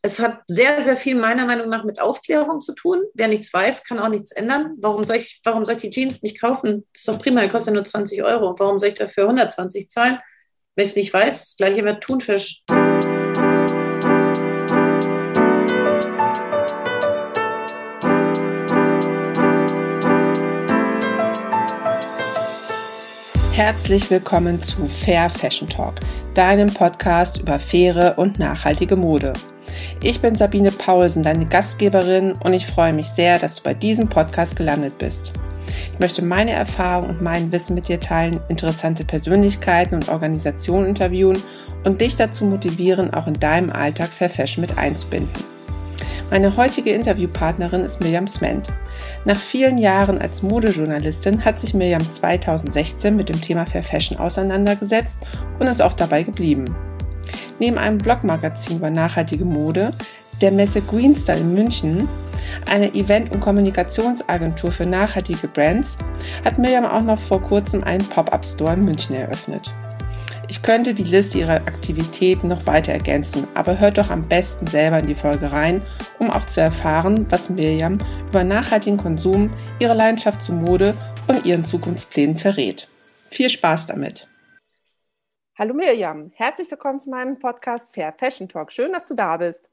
Es hat sehr, sehr viel meiner Meinung nach mit Aufklärung zu tun. Wer nichts weiß, kann auch nichts ändern. Warum soll ich, warum soll ich die Jeans nicht kaufen? Das ist doch prima, die kostet nur 20 Euro. Warum soll ich dafür 120 zahlen? Ich es nicht weiß, das gleiche mit Thunfisch. Herzlich willkommen zu Fair Fashion Talk, deinem Podcast über faire und nachhaltige Mode. Ich bin Sabine Paulsen, deine Gastgeberin und ich freue mich sehr, dass du bei diesem Podcast gelandet bist. Ich möchte meine Erfahrungen und mein Wissen mit dir teilen, interessante Persönlichkeiten und Organisationen interviewen und dich dazu motivieren, auch in deinem Alltag Fair Fashion mit einzubinden. Meine heutige Interviewpartnerin ist Miriam Sment. Nach vielen Jahren als Modejournalistin hat sich Miriam 2016 mit dem Thema Fair Fashion auseinandergesetzt und ist auch dabei geblieben. Neben einem Blogmagazin über nachhaltige Mode, der Messe Greenstyle in München, einer Event- und Kommunikationsagentur für nachhaltige Brands, hat Miriam auch noch vor kurzem einen Pop-up-Store in München eröffnet. Ich könnte die Liste ihrer Aktivitäten noch weiter ergänzen, aber hört doch am besten selber in die Folge rein, um auch zu erfahren, was Mirjam über nachhaltigen Konsum, ihre Leidenschaft zur Mode und ihren Zukunftsplänen verrät. Viel Spaß damit! Hallo Mirjam, herzlich willkommen zu meinem Podcast Fair Fashion Talk. Schön, dass du da bist.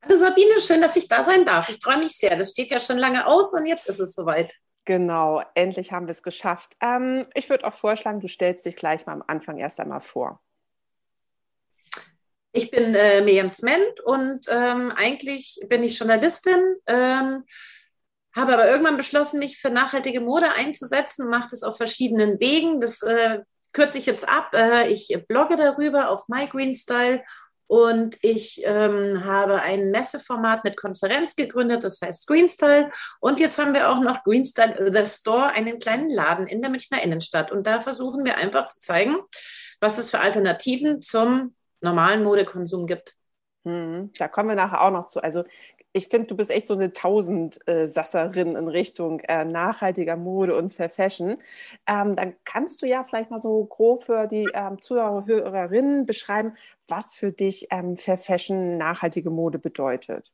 Hallo Sabine, schön, dass ich da sein darf. Ich freue mich sehr. Das steht ja schon lange aus und jetzt ist es soweit. Genau, endlich haben wir es geschafft. Ähm, ich würde auch vorschlagen, du stellst dich gleich mal am Anfang erst einmal vor. Ich bin äh, Miriam Sment und ähm, eigentlich bin ich Journalistin, ähm, habe aber irgendwann beschlossen, mich für nachhaltige Mode einzusetzen und mache das auf verschiedenen Wegen. Das äh, kürze ich jetzt ab. Äh, ich blogge darüber auf My Green Style und ich ähm, habe ein Messeformat mit Konferenz gegründet, das heißt Greenstyle. Und jetzt haben wir auch noch Greenstyle The Store, einen kleinen Laden in der Münchner Innenstadt. Und da versuchen wir einfach zu zeigen, was es für Alternativen zum normalen Modekonsum gibt. Hm, da kommen wir nachher auch noch zu. Also ich finde, du bist echt so eine Tausendsasserin in Richtung äh, nachhaltiger Mode und Fair Fashion. Ähm, dann kannst du ja vielleicht mal so grob für die ähm, Zuhörer, Hörerinnen beschreiben, was für dich ähm, Fair Fashion nachhaltige Mode bedeutet.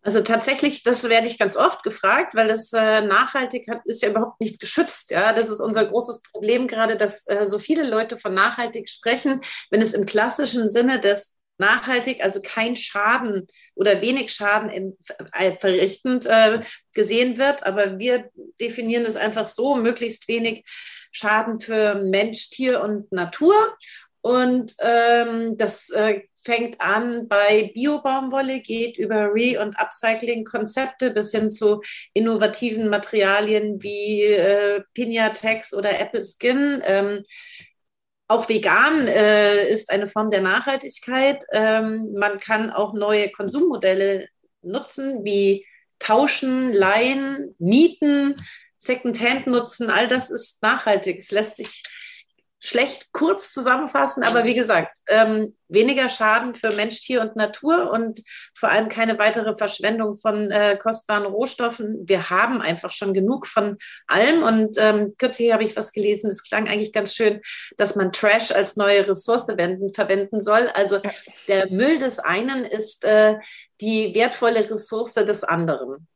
Also tatsächlich, das werde ich ganz oft gefragt, weil das äh, nachhaltig hat, ist ja überhaupt nicht geschützt. Ja, das ist unser großes Problem gerade, dass äh, so viele Leute von nachhaltig sprechen, wenn es im klassischen Sinne des nachhaltig, also kein Schaden oder wenig Schaden in, äh, verrichtend äh, gesehen wird. Aber wir definieren es einfach so, möglichst wenig Schaden für Mensch, Tier und Natur. Und ähm, das äh, fängt an bei Biobaumwolle, geht über Re- und Upcycling-Konzepte bis hin zu innovativen Materialien wie äh, Pinatex oder Apple Skin. Ähm, auch vegan äh, ist eine Form der Nachhaltigkeit. Ähm, man kann auch neue Konsummodelle nutzen, wie tauschen, leihen, mieten, Secondhand nutzen. All das ist nachhaltig. Es lässt sich schlecht kurz zusammenfassen, aber wie gesagt, ähm, weniger Schaden für Mensch, Tier und Natur und vor allem keine weitere Verschwendung von äh, kostbaren Rohstoffen. Wir haben einfach schon genug von allem und ähm, kürzlich habe ich was gelesen, das klang eigentlich ganz schön, dass man Trash als neue Ressource wenden, verwenden soll. Also der Müll des einen ist äh, die wertvolle Ressource des anderen.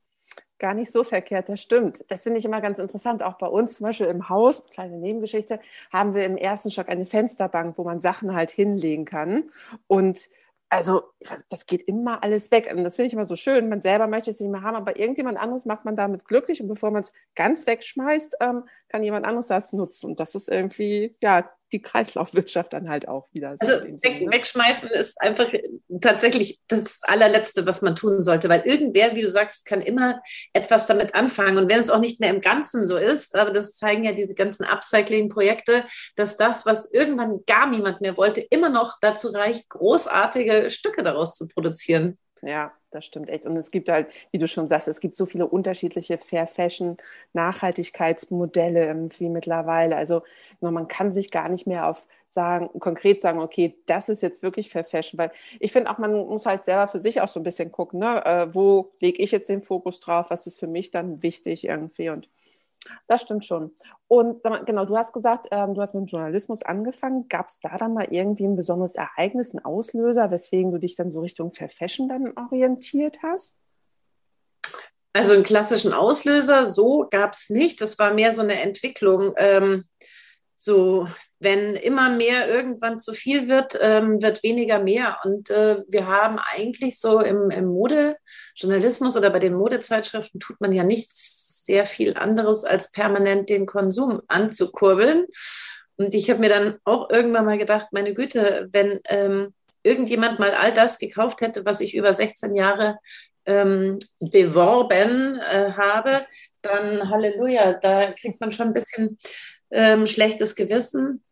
Gar nicht so verkehrt, das stimmt. Das finde ich immer ganz interessant. Auch bei uns zum Beispiel im Haus, kleine Nebengeschichte, haben wir im ersten Stock eine Fensterbank, wo man Sachen halt hinlegen kann. Und also das geht immer alles weg. Und das finde ich immer so schön. Man selber möchte es nicht mehr haben, aber irgendjemand anderes macht man damit glücklich. Und bevor man es ganz wegschmeißt, ähm, kann jemand anderes das nutzen. Und das ist irgendwie, ja, die Kreislaufwirtschaft dann halt auch wieder. So also weg, ne? wegschmeißen ist einfach tatsächlich das allerletzte, was man tun sollte, weil irgendwer, wie du sagst, kann immer etwas damit anfangen. Und wenn es auch nicht mehr im Ganzen so ist, aber das zeigen ja diese ganzen Upcycling-Projekte, dass das, was irgendwann gar niemand mehr wollte, immer noch dazu reicht, großartige Stücke daraus zu produzieren. Ja, das stimmt echt. Und es gibt halt, wie du schon sagst, es gibt so viele unterschiedliche Fair Fashion Nachhaltigkeitsmodelle irgendwie mittlerweile. Also man kann sich gar nicht mehr auf sagen, konkret sagen, okay, das ist jetzt wirklich Fair Fashion, weil ich finde auch, man muss halt selber für sich auch so ein bisschen gucken, ne? Äh, wo lege ich jetzt den Fokus drauf, was ist für mich dann wichtig irgendwie und Das stimmt schon. Und mal, genau, du hast gesagt, ähm, du hast mit dem Journalismus angefangen. Gab es da dann mal irgendwie ein besonderes Ereignis, ein Auslöser, weswegen du dich dann so Richtung Fair Fashion dann orientiert hast? Also einen klassischen Auslöser, so gab es nicht. Das war mehr so eine Entwicklung. Ähm, so, wenn immer mehr irgendwann zu viel wird, ähm, wird weniger mehr. Und äh, wir haben eigentlich so im, im Modejournalismus oder bei den Modezeitschriften tut man ja nichts sehr viel anderes, als permanent den Konsum anzukurbeln. Und ich habe mir dann auch irgendwann mal gedacht, meine Güte, wenn ähm, irgendjemand mal all das gekauft hätte, was ich über 16 Jahre ähm, beworben äh, habe, dann Halleluja, da kriegt man schon ein bisschen ähm, schlechtes Gewissen.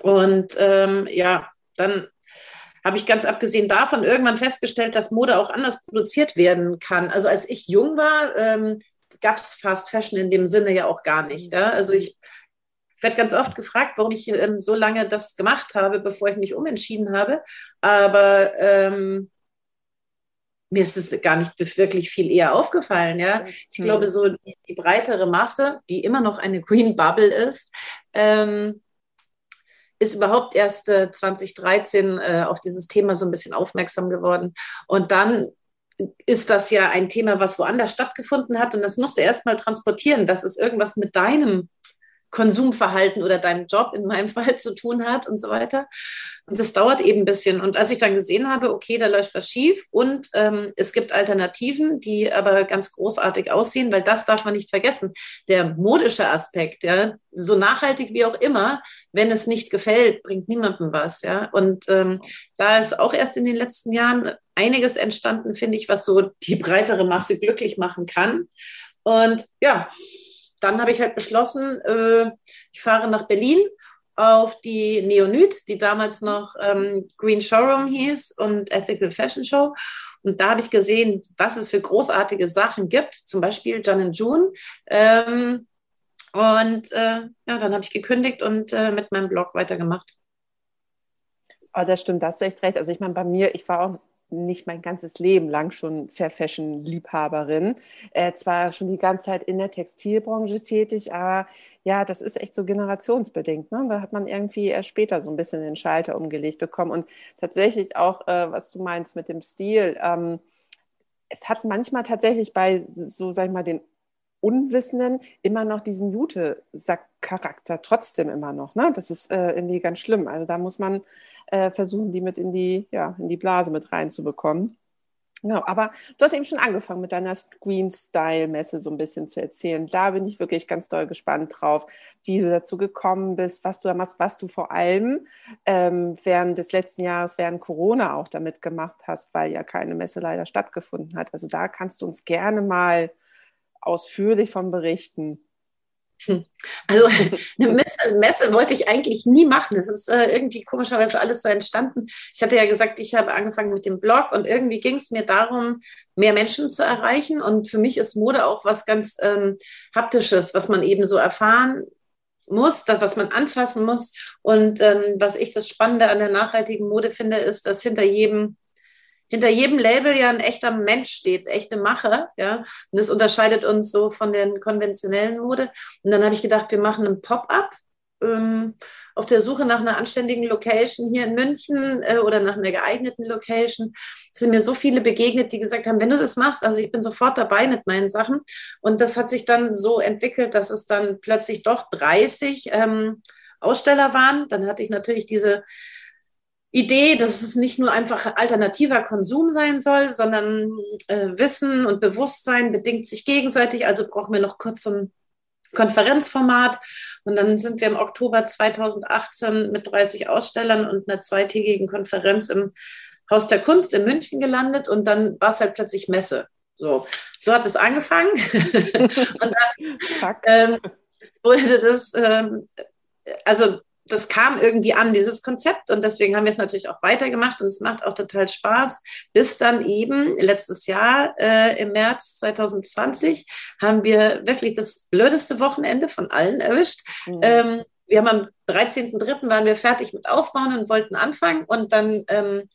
Und ähm, ja, dann habe ich ganz abgesehen davon irgendwann festgestellt, dass Mode auch anders produziert werden kann. Also als ich jung war, ähm, gab es Fast Fashion in dem Sinne ja auch gar nicht. Ja? Also ich werde ganz oft gefragt, warum ich ähm, so lange das gemacht habe, bevor ich mich umentschieden habe. Aber ähm, mir ist es gar nicht wirklich viel eher aufgefallen. Ja? Ich mhm. glaube, so die, die, breitere Masse, die immer noch eine Green Bubble ist, ähm, ist überhaupt erst äh, 2013 äh, auf dieses Thema so ein bisschen aufmerksam geworden. Und dann ist das ja ein Thema, was woanders stattgefunden hat. Und das musst du erstmal transportieren, dass es irgendwas mit deinem Konsumverhalten oder deinem Job in meinem Fall zu tun hat und so weiter. Und das dauert eben ein bisschen. Und als ich dann gesehen habe, okay, da läuft was schief und ähm, es gibt Alternativen, die aber ganz großartig aussehen, weil das darf man nicht vergessen. Der modische Aspekt, ja, so nachhaltig wie auch immer, wenn es nicht gefällt, bringt niemandem was, ja. Und ähm, da ist auch erst in den letzten Jahren einiges entstanden, finde ich, was so die breitere Masse glücklich machen kann. Und ja, dann habe ich halt beschlossen, äh, ich fahre nach Berlin auf die Neonyd, die damals noch ähm, Green Showroom hieß und Ethical Fashion Show. Und da habe ich gesehen, was es für großartige Sachen gibt, zum Beispiel John and June. Ähm, und äh, ja, dann habe ich gekündigt und äh, mit meinem Blog weitergemacht. Oh, das stimmt, da hast du echt recht. Also ich meine, bei mir, ich war auch nicht mein ganzes Leben lang schon Fair Fashion Liebhaberin. Äh, zwar schon die ganze Zeit in der Textilbranche tätig, aber ja, das ist echt so generationsbedingt. Ne? Da hat man irgendwie erst später so ein bisschen den Schalter umgelegt bekommen. Und tatsächlich auch, äh, was du meinst mit dem Stil, ähm, es hat manchmal tatsächlich bei so, sag ich mal, den Unwissenden immer noch diesen Jute-Sack-Charakter trotzdem immer noch. Ne? Das ist äh, irgendwie ganz schlimm. Also da muss man äh, versuchen, die mit in die, ja, in die Blase mit reinzubekommen. Genau, aber du hast eben schon angefangen mit deiner Screen Style Messe so ein bisschen zu erzählen. Da bin ich wirklich ganz doll gespannt drauf, wie du dazu gekommen bist, was du da machst, was du vor allem ähm, während des letzten Jahres, während Corona auch damit gemacht hast, weil ja keine Messe leider stattgefunden hat. Also da kannst du uns gerne mal ausführlich von berichten. Hm. Also eine Messe, Messe, wollte ich eigentlich nie machen. Das ist äh, irgendwie komischerweise alles so entstanden. Ich hatte ja gesagt, ich habe angefangen mit dem Blog und irgendwie ging es mir darum, mehr Menschen zu erreichen. Und für mich ist Mode auch was ganz ähm, Haptisches, was man eben so erfahren muss, das, was man anfassen muss. Und ähm, was ich das Spannende an der nachhaltigen Mode finde, ist, dass hinter jedem hinter jedem Label ja ein echter Mensch steht, echte Macher, ja. Und das unterscheidet uns so von den konventionellen Mode. Und dann habe ich gedacht, wir machen ein Pop-up ähm, auf der Suche nach einer anständigen Location hier in München äh, oder nach einer geeigneten Location. Es sind mir so viele begegnet, die gesagt haben, wenn du das machst, also ich bin sofort dabei mit meinen Sachen. Und das hat sich dann so entwickelt, dass es dann plötzlich doch 30 ähm, Aussteller waren. Dann hatte ich natürlich diese Idee, dass es nicht nur einfach alternativer Konsum sein soll, sondern äh, Wissen und Bewusstsein bedingt sich gegenseitig. Also brauchen wir noch kurz so ein Konferenzformat. Und dann sind wir im Oktober 2018 mit 30 Ausstellern und einer zweitägigen Konferenz im Haus der Kunst in München gelandet. Und dann war es halt plötzlich Messe. So, so hat es angefangen. und dann ähm, wurde das, ähm, also das kam irgendwie an, dieses Konzept. Und deswegen haben wir es natürlich auch weitergemacht und es macht auch total Spaß. Bis dann eben letztes Jahr äh, im März 2020 haben wir wirklich das blödeste Wochenende von allen erwischt. Mhm. Ähm, wir haben am 13.03. waren wir fertig mit Aufbauen und wollten anfangen und dann ähm,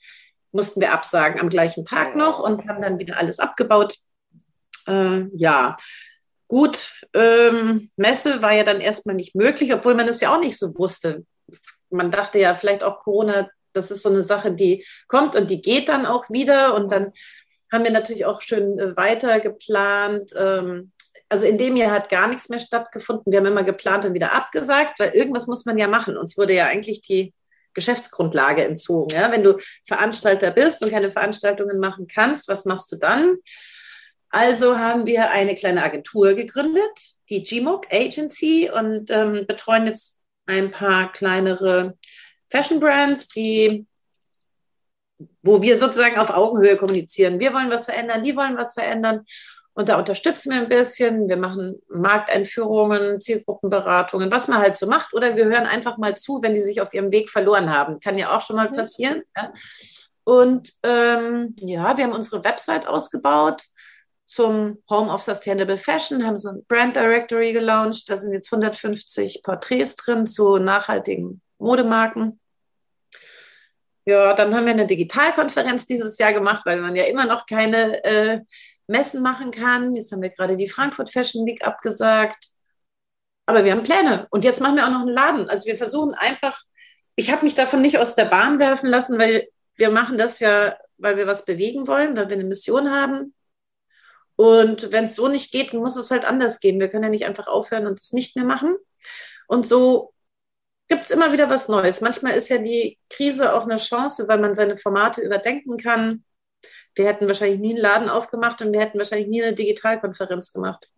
mussten wir absagen am gleichen Tag noch und haben dann wieder alles abgebaut. Äh, ja, Gut, ähm, Messe war ja dann erstmal nicht möglich, obwohl man es ja auch nicht so wusste. Man dachte ja vielleicht auch Corona, das ist so eine Sache, die kommt und die geht dann auch wieder. Und dann haben wir natürlich auch schön äh, weiter geplant. Ähm, also in dem Jahr hat gar nichts mehr stattgefunden. Wir haben immer geplant und wieder abgesagt, weil irgendwas muss man ja machen. Uns wurde ja eigentlich die Geschäftsgrundlage entzogen. Ja? Wenn du Veranstalter bist und keine Veranstaltungen machen kannst, was machst du dann? Also haben wir eine kleine Agentur gegründet, die GMOC Agency, und ähm, betreuen jetzt ein paar kleinere Fashion Brands, die, wo wir sozusagen auf Augenhöhe kommunizieren. Wir wollen was verändern, die wollen was verändern. Und da unterstützen wir ein bisschen. Wir machen Markteinführungen, Zielgruppenberatungen, was man halt so macht. Oder wir hören einfach mal zu, wenn die sich auf ihrem Weg verloren haben. Kann ja auch schon mal passieren. Ja. Und ähm, ja, wir haben unsere Website ausgebaut zum Home of Sustainable Fashion, haben so ein Brand Directory gelauncht. Da sind jetzt 150 Porträts drin zu nachhaltigen Modemarken. Ja, dann haben wir eine Digitalkonferenz dieses Jahr gemacht, weil man ja immer noch keine äh, Messen machen kann. Jetzt haben wir gerade die Frankfurt Fashion Week abgesagt. Aber wir haben Pläne. Und jetzt machen wir auch noch einen Laden. Also wir versuchen einfach, ich habe mich davon nicht aus der Bahn werfen lassen, weil wir machen das ja, weil wir was bewegen wollen, weil wir eine Mission haben. Und wenn es so nicht geht, muss es halt anders gehen. Wir können ja nicht einfach aufhören und es nicht mehr machen. Und so gibt es immer wieder was Neues. Manchmal ist ja die Krise auch eine Chance, weil man seine Formate überdenken kann wir hätten wahrscheinlich nie einen Laden aufgemacht und wir hätten wahrscheinlich nie eine Digitalkonferenz gemacht.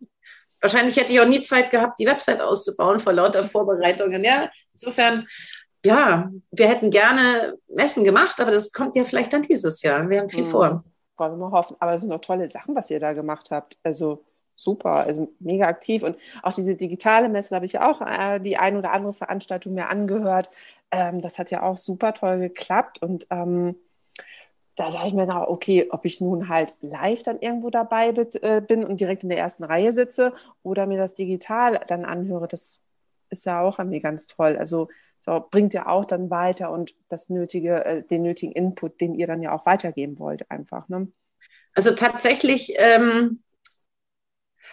Wahrscheinlich hätte ich auch nie Zeit gehabt, die Website auszubauen vor lauter Vorbereitungen. Ja, insofern, ja, wir hätten gerne Messen gemacht, aber das kommt ja vielleicht dann dieses Jahr. Wir haben viel mhm. vor. Wollen wir mal hoffen. Aber es sind doch tolle Sachen, was ihr da gemacht habt. Also super, also mega aktiv. Und auch diese digitale Messe habe ich auch äh, die ein oder andere Veranstaltung mir angehört. Ähm, das hat ja auch super toll geklappt. Und ähm, da sage ich mir dann, okay, ob ich nun halt live dann irgendwo dabei äh, bin und direkt in der ersten Reihe sitze oder mir das digital dann anhöre, das ist ja auch irgendwie ganz toll. Also so, bringt ja auch dann weiter und das nötige, äh, den nötigen Input, den ihr dann ja auch weitergeben wollt, einfach. Ne? Also tatsächlich ähm,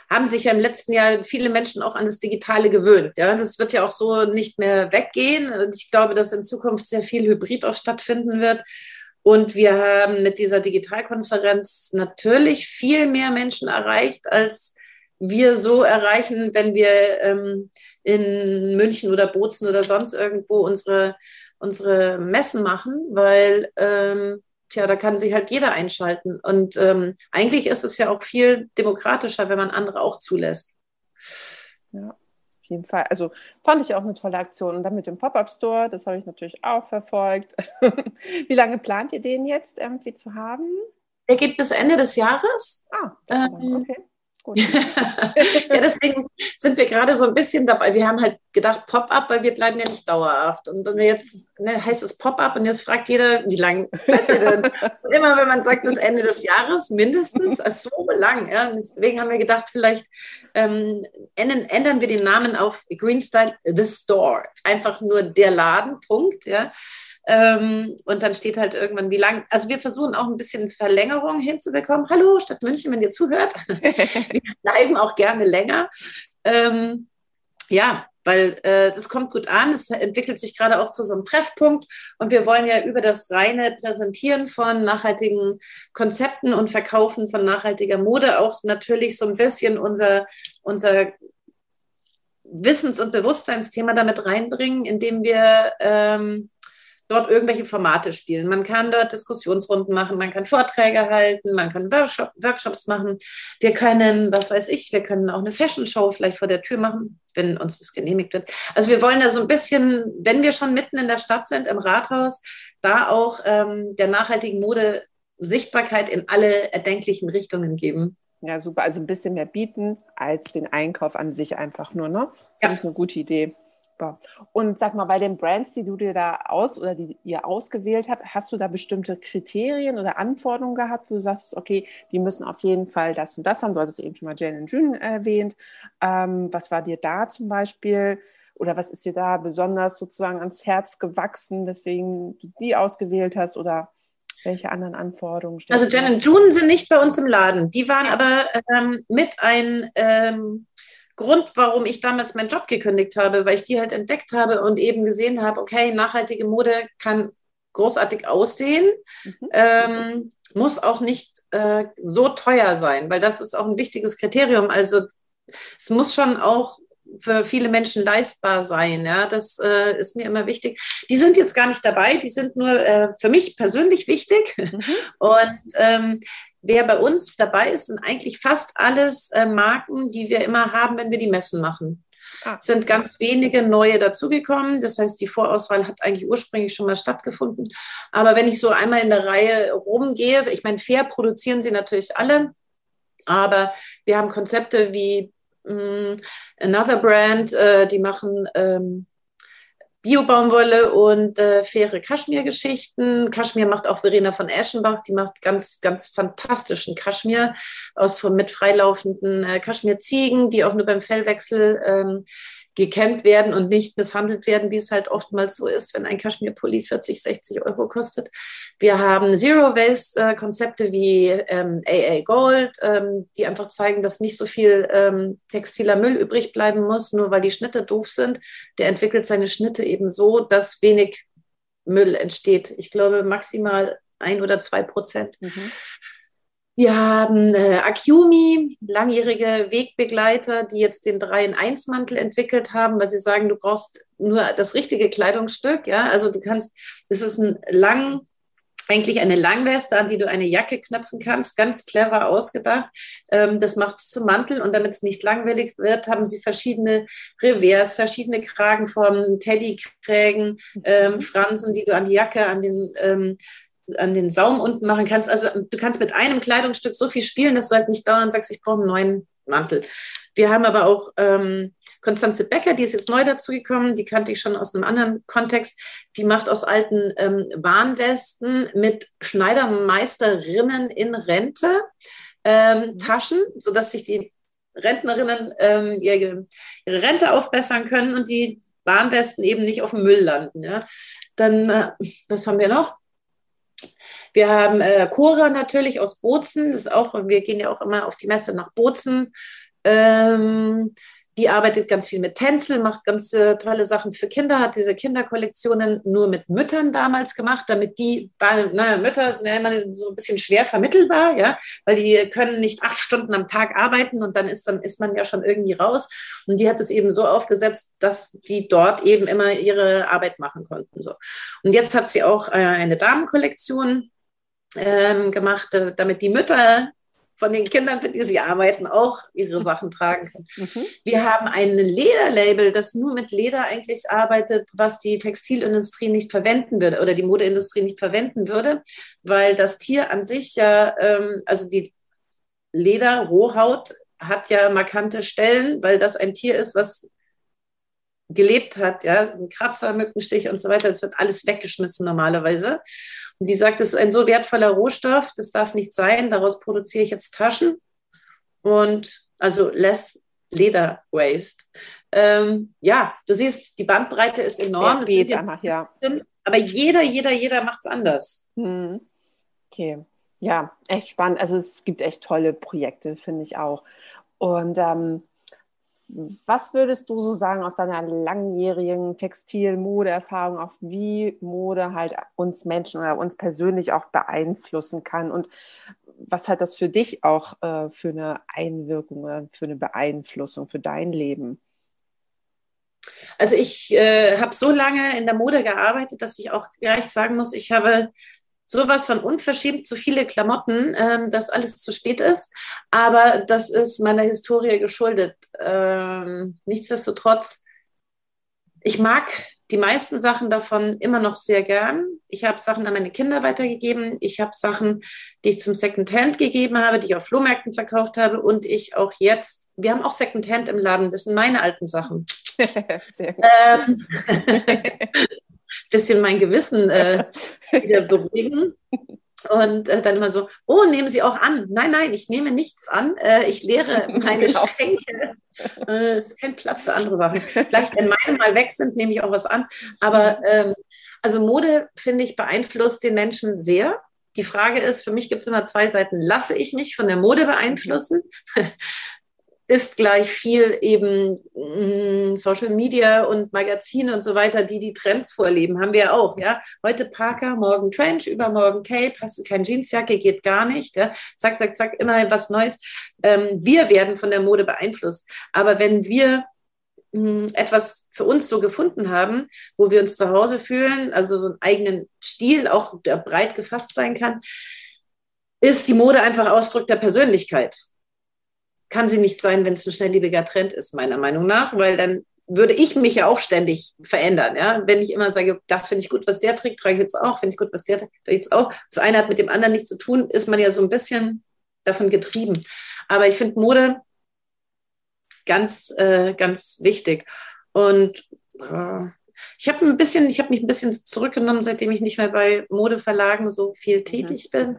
haben sich ja im letzten Jahr viele Menschen auch an das Digitale gewöhnt. Ja, das wird ja auch so nicht mehr weggehen. Und ich glaube, dass in Zukunft sehr viel Hybrid auch stattfinden wird. Und wir haben mit dieser Digitalkonferenz natürlich viel mehr Menschen erreicht, als wir so erreichen, wenn wir ähm, in München oder Bozen oder sonst irgendwo unsere, unsere Messen machen, weil ähm, tja, da kann sich halt jeder einschalten. Und ähm, eigentlich ist es ja auch viel demokratischer, wenn man andere auch zulässt. Ja jeden Fall. Also fand ich auch eine tolle Aktion. Und dann mit dem Pop-Up-Store, das habe ich natürlich auch verfolgt. Wie lange plant ihr den jetzt irgendwie zu haben? Der geht bis Ende des Jahres. Ah, ähm, okay. Gut. ja, deswegen sind wir gerade so ein bisschen dabei. Wir haben halt gedacht Pop-up, weil wir bleiben ja nicht dauerhaft. Und jetzt ne, heißt es Pop-up und jetzt fragt jeder, wie lange bleibt ihr denn? Und immer wenn man sagt bis Ende des Jahres, mindestens, also so lang. Ja. Deswegen haben wir gedacht, vielleicht ähm, ändern, ändern wir den Namen auf Green Style The Store. Einfach nur der Laden, Punkt. Ja. Ähm, und dann steht halt irgendwann, wie lang. Also wir versuchen auch ein bisschen Verlängerung hinzubekommen. Hallo, Stadt München, wenn ihr zuhört. wir bleiben auch gerne länger. Ähm, ja, weil äh, das kommt gut an. Es entwickelt sich gerade auch zu so einem Treffpunkt und wir wollen ja über das reine Präsentieren von nachhaltigen Konzepten und Verkaufen von nachhaltiger Mode auch natürlich so ein bisschen unser, unser Wissens- und Bewusstseinsthema damit reinbringen, indem wir ähm, dort irgendwelche Formate spielen. Man kann dort Diskussionsrunden machen, man kann Vorträge halten, man kann Workshop, Workshops machen. Wir können, was weiß ich, wir können auch eine Fashion Show vielleicht vor der Tür machen, wenn uns das genehmigt wird. Also wir wollen da so ein bisschen, wenn wir schon mitten in der Stadt sind, im Rathaus, da auch ähm, der nachhaltigen Mode Sichtbarkeit in alle erdenklichen Richtungen geben. Ja, super. Also ein bisschen mehr bieten als den Einkauf an sich einfach nur, ne? Ja. Finde ich eine gute Idee. Super. Und sag mal, bei den Brands, die du dir da aus oder die ihr ausgewählt habt, hast du da bestimmte Kriterien oder Anforderungen gehabt, wo du sagst, okay, die müssen auf jeden Fall das und das haben? Du hattest eben schon mal Jane und June erwähnt. Ähm, was war dir da zum Beispiel? Oder was ist dir da besonders sozusagen ans Herz gewachsen, weswegen du die ausgewählt hast? Oder Welche anderen Anforderungen stellen Also Jen und June sind nicht bei uns im Laden. Die waren aber ähm, mit ein ähm, Grund, warum ich damals meinen Job gekündigt habe, weil ich die halt entdeckt habe und eben gesehen habe, okay, nachhaltige Mode kann großartig aussehen, mhm. ähm, muss auch nicht äh, so teuer sein, weil das ist auch ein wichtiges Kriterium. Also es muss schon auch für viele Menschen leistbar sein. Ja, das äh, ist mir immer wichtig. Die sind jetzt gar nicht dabei, die sind nur äh, für mich persönlich wichtig. Mhm. Und ähm, wer bei uns dabei ist, sind eigentlich fast alles äh, Marken, die wir immer haben, wenn wir die Messen machen. Ah. Es sind ganz wenige neue dazugekommen. Das heißt, die Vorauswahl hat eigentlich ursprünglich schon mal stattgefunden. Aber wenn ich so einmal in der Reihe rumgehe, ich meine, fair produzieren sie natürlich alle. Aber wir haben Konzepte wie mm, Another Brand, äh, die machen ähm, Bio-Baumwolle und äh, faire Kaschmir-Geschichten. Kaschmir macht auch Verena von Eschenbach, die macht ganz, ganz fantastischen Kaschmir aus mit freilaufenden äh, Kaschmir-Ziegen, die auch nur beim Fellwechsel ähm, gekämmt werden und nicht misshandelt werden, wie es halt oftmals so ist, wenn ein Kaschmirpulli 40, 60 Euro kostet. Wir haben Zero-Waste-Konzepte wie ähm, AA Gold, ähm, die einfach zeigen, dass nicht so viel ähm, textiler Müll übrig bleiben muss, nur weil die Schnitte doof sind. Der entwickelt seine Schnitte eben so, dass wenig Müll entsteht. Ich glaube maximal ein oder zwei Prozent. Mhm. Wir haben äh, Akumi, langjährige Wegbegleiter, die jetzt den 3-in-1-Mantel entwickelt haben, weil sie sagen, du brauchst nur das richtige Kleidungsstück. Ja, also du kannst, das ist ein lang, eigentlich eine Langweste, an die du eine Jacke knöpfen kannst, ganz clever ausgedacht. Ähm, das macht es zum Mantel und damit es nicht langweilig wird, haben sie verschiedene Revers, verschiedene Kragenformen, Teddykrägen, ähm, Fransen, die du an die Jacke, an den ähm, an den Saum unten machen kannst. Also du kannst mit einem Kleidungsstück so viel spielen, dass du halt nicht dauernd sagst, ich brauche einen neuen Mantel. Wir haben aber auch ähm, Konstanze Becker, die ist jetzt neu dazugekommen, die kannte ich schon aus einem anderen Kontext. Die macht aus alten ähm, Warnwesten mit Schneidermeisterinnen in Rente ähm, mhm. Taschen, sodass sich die Rentnerinnen ähm, ihre, ihre Rente aufbessern können und die Warnwesten eben nicht auf dem Müll landen. Ja. Dann, äh, was haben wir noch? Wir haben äh, Cora natürlich aus Bozen, das ist auch, wir gehen ja auch immer auf die Messe nach Bozen. Ähm, die arbeitet ganz viel mit Tänzel, macht ganz äh, tolle Sachen für Kinder, hat diese Kinderkollektionen nur mit Müttern damals gemacht, damit die, na, Mütter sind ja immer so ein bisschen schwer vermittelbar, ja, weil die können nicht acht Stunden am Tag arbeiten und dann ist, dann ist man ja schon irgendwie raus. Und die hat es eben so aufgesetzt, dass die dort eben immer ihre Arbeit machen konnten. So. Und jetzt hat sie auch äh, eine Damenkollektion ähm, gemacht, äh, damit die Mütter von den Kindern, für die sie arbeiten, auch ihre Sachen tragen können. Mhm. Wir haben ein Lederlabel, das nur mit Leder eigentlich arbeitet, was die Textilindustrie nicht verwenden würde oder die Modeindustrie nicht verwenden würde, weil das Tier an sich ja, ähm, also die Leder-Rohhaut hat ja markante Stellen, weil das ein Tier ist, was gelebt hat, ja, ein Kratzer, Mückenstich und so weiter, das wird alles weggeschmissen normalerweise. Und die sagt, das ist ein so wertvoller Rohstoff, das darf nicht sein, daraus produziere ich jetzt Taschen und also less Leder Waste. Ähm, ja, du siehst, die Bandbreite ist enorm. Geht ja, ja. aber jeder, jeder, jeder macht es anders. Hm. Okay. Ja, echt spannend. Also es gibt echt tolle Projekte, finde ich auch. Und ähm, was würdest du so sagen aus deiner langjährigen Textil-Mode-Erfahrung, auch wie Mode halt uns Menschen oder uns persönlich auch beeinflussen kann und was hat das für dich auch äh, für eine Einwirkung oder für eine Beeinflussung für dein Leben? Also ich äh, habe so lange in der Mode gearbeitet, dass ich auch gleich sagen muss, ich habe sowas von unverschämt zu viele Klamotten, ähm, dass alles zu spät ist. Aber das ist meiner Historie geschuldet. Ähm, nichtsdestotrotz, ich mag die meisten Sachen davon immer noch sehr gern. Ich habe Sachen an meine Kinder weitergegeben. Ich habe Sachen, die ich zum Secondhand gegeben habe, die ich auf Flohmärkten verkauft habe und ich auch jetzt. Wir haben auch Secondhand im Laden. Das sind meine alten Sachen. sehr gut. Ähm, bisschen mein Gewissen äh, wieder beruhigen. Und äh, dann immer so, oh, nehmen Sie auch an. Nein, nein, ich nehme nichts an. Äh, ich leere meine genau. Schränke. Äh, es ist kein Platz für andere Sachen. Vielleicht, wenn meine mal weg sind, nehme ich auch was an. Aber ähm, also Mode, finde ich, beeinflusst den Menschen sehr. die Frage ist, für mich gibt es immer zwei Seiten. Lasse ich mich von der Mode beeinflussen? Ist gleich viel eben mm, Social Media und Magazine und so weiter, die die Trends vorleben, haben wir auch, ja. Heute Parker, morgen Trench, übermorgen Cape, hast du keine Jeansjacke, geht gar nicht, ja. Zack, zack, zack, immer was Neues. Ähm, wir werden von der Mode beeinflusst. Aber wenn wir mm, etwas für uns so gefunden haben, wo wir uns zu Hause fühlen, also so einen eigenen Stil, auch der breit gefasst sein kann, ist die Mode einfach Ausdruck der Persönlichkeit kann sie nicht sein, wenn es ein schnelllebiger Trend ist, meiner Meinung nach, weil dann würde ich mich ja auch ständig verändern. Ja? Wenn ich immer sage, das finde ich gut, was der trägt, trage ich jetzt auch, finde ich gut, was der trägt, trage ich jetzt auch. Das eine hat mit dem anderen nichts zu tun, ist man ja so ein bisschen davon getrieben. Aber ich finde Mode ganz, äh, ganz wichtig. Und äh, ich habe ein bisschen, ich habe mich ein bisschen zurückgenommen, seitdem ich nicht mehr bei Modeverlagen so viel mhm. tätig bin.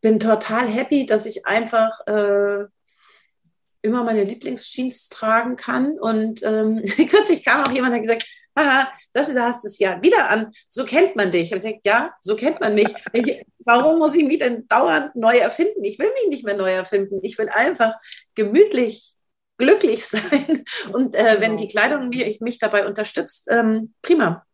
Bin total happy, dass ich einfach äh, immer meine Lieblingsjeans tragen kann. Und ähm, kürzlich kam auch jemand, der gesagt, haha, das ist, hast es ja wieder an. So kennt man dich. Ich habe gesagt, ja, so kennt man mich. Ich, warum muss ich mich denn dauernd neu erfinden? Ich will mich nicht mehr neu erfinden. Ich will einfach gemütlich glücklich sein. Und äh, wenn die Kleidung mich, mich dabei unterstützt, ähm, prima.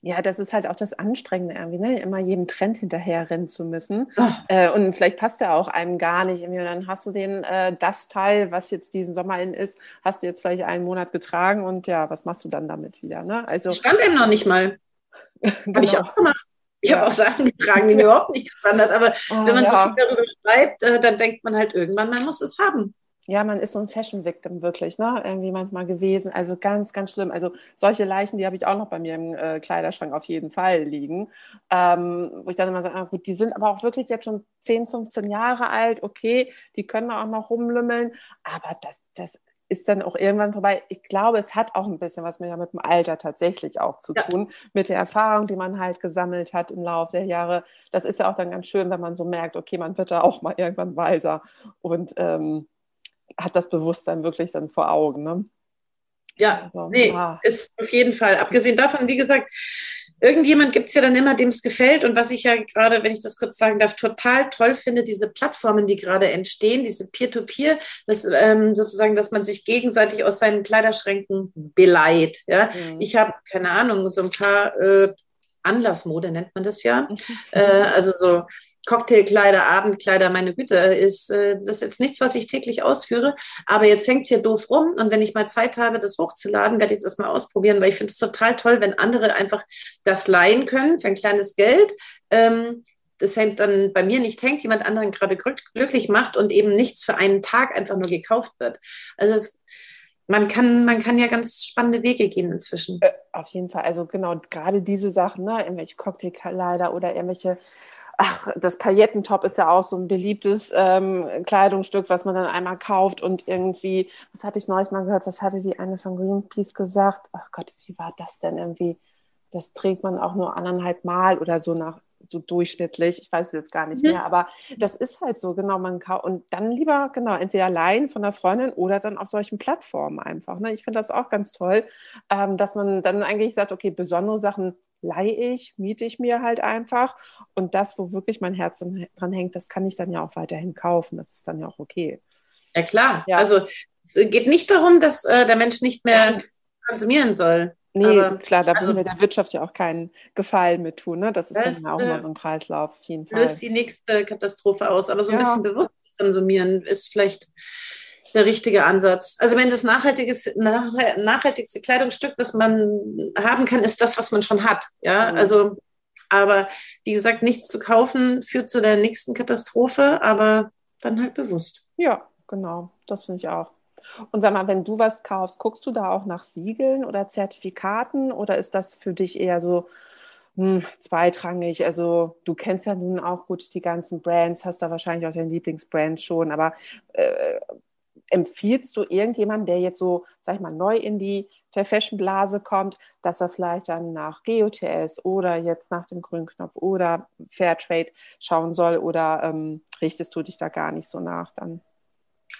Ja, das ist halt auch das Anstrengende irgendwie, ne? immer jedem Trend hinterher rennen zu müssen. Oh. Äh, und vielleicht passt der auch einem gar nicht. Und dann hast du den, äh, das Teil, was jetzt diesen Sommer in ist, hast du jetzt vielleicht einen Monat getragen und ja, was machst du dann damit wieder? Ne? Also, ich stand eben noch nicht mal. genau. Habe ich auch gemacht. Ich ja. habe auch Sachen getragen, die mir überhaupt nicht gestanden hat. Aber oh, wenn man ja. so viel darüber schreibt, äh, dann denkt man halt irgendwann, man muss es haben ja, man ist so ein Fashion-Victim wirklich, ne? Irgendwie manchmal gewesen. Also ganz, ganz schlimm. Also solche Leichen, die habe ich auch noch bei mir im äh, Kleiderschrank auf jeden Fall liegen. Ähm, wo ich dann immer sage, ah, gut, die sind aber auch wirklich jetzt schon 10, 15 Jahre alt, okay, die können auch noch rumlümmeln, aber das, das ist dann auch irgendwann vorbei. Ich glaube, es hat auch ein bisschen was mit, mit dem Alter tatsächlich auch zu ja. tun, mit der Erfahrung, die man halt gesammelt hat im Laufe der Jahre. Das ist ja auch dann ganz schön, wenn man so merkt, okay, man wird da auch mal irgendwann weiser. Und ähm, hat das Bewusstsein wirklich dann vor Augen. Ne? Ja, also, nee, ah. ist auf jeden Fall. Abgesehen davon, wie gesagt, irgendjemand gibt es ja dann immer, dem es gefällt. Und was ich ja gerade, wenn ich das kurz sagen darf, total toll finde, diese Plattformen, die gerade entstehen, diese Peer-to-Peer, das ähm, sozusagen, dass man sich gegenseitig aus seinen Kleiderschränken beleiht. Ja? Mhm. Ich habe, keine Ahnung, so ein paar äh, Anlassmode nennt man das ja. äh, also so Cocktailkleider, Abendkleider, meine Güte, ist äh, das ist jetzt nichts, was ich täglich ausführe. Aber jetzt hängt es hier doof rum und wenn ich mal Zeit habe, das hochzuladen, werde ich das mal ausprobieren, weil ich finde es total toll, wenn andere einfach das leihen können für ein kleines Geld. Ähm, das hängt dann bei mir nicht hängt, jemand anderen gerade glücklich macht und eben nichts für einen Tag einfach nur gekauft wird. Also es, man kann, man kann ja ganz spannende Wege gehen inzwischen. Äh, auf jeden Fall. Also genau, gerade diese Sachen, ne, irgendwelche Cocktailkleider oder irgendwelche ach, das Paillettentop ist ja auch so ein beliebtes ähm, Kleidungsstück, was man dann einmal kauft und irgendwie, was hatte ich neulich mal gehört, was hatte die eine von Greenpeace gesagt? Ach Gott, wie war das denn irgendwie? Das trägt man auch nur anderthalb Mal oder so nach so durchschnittlich, ich weiß es jetzt gar nicht mhm. mehr, aber das ist halt so, genau, man kann und dann lieber, genau, entweder allein von der Freundin oder dann auf solchen Plattformen einfach. Ne? Ich finde das auch ganz toll, ähm, dass man dann eigentlich sagt, okay, besondere Sachen leihe ich, miete ich mir halt einfach. Und das, wo wirklich mein Herz dran hängt, das kann ich dann ja auch weiterhin kaufen. Das ist dann ja auch okay. Ja, klar. Ja. Also es geht nicht darum, dass äh, der Mensch nicht mehr konsumieren soll. Nee, Aber, klar, da also, wir der Wirtschaft ja auch keinen Gefallen mit tun. Ne? Das ist das, dann auch immer so ein Kreislauf, auf jeden Fall. Löst die nächste Katastrophe aus. Aber so ein ja. bisschen bewusst konsumieren ist vielleicht der richtige Ansatz. Also wenn das nachhaltigste Kleidungsstück, das man haben kann, ist das, was man schon hat. Ja, mhm. also, aber wie gesagt, nichts zu kaufen führt zu der nächsten Katastrophe, aber dann halt bewusst. Ja, genau. Das finde ich auch. Und sag mal, wenn du was kaufst, guckst du da auch nach Siegeln oder Zertifikaten oder ist das für dich eher so hm, zweitrangig? Also du kennst ja nun auch gut die ganzen Brands, hast da wahrscheinlich auch deinen Lieblingsbrand schon, aber äh, empfiehlst du irgendjemanden, der jetzt so, sag ich mal, neu in die Fair Fashion Blase kommt, dass er vielleicht dann nach GOTS oder jetzt nach dem Grünknopf oder Fairtrade schauen soll oder ähm, richtest du dich da gar nicht so nach dann?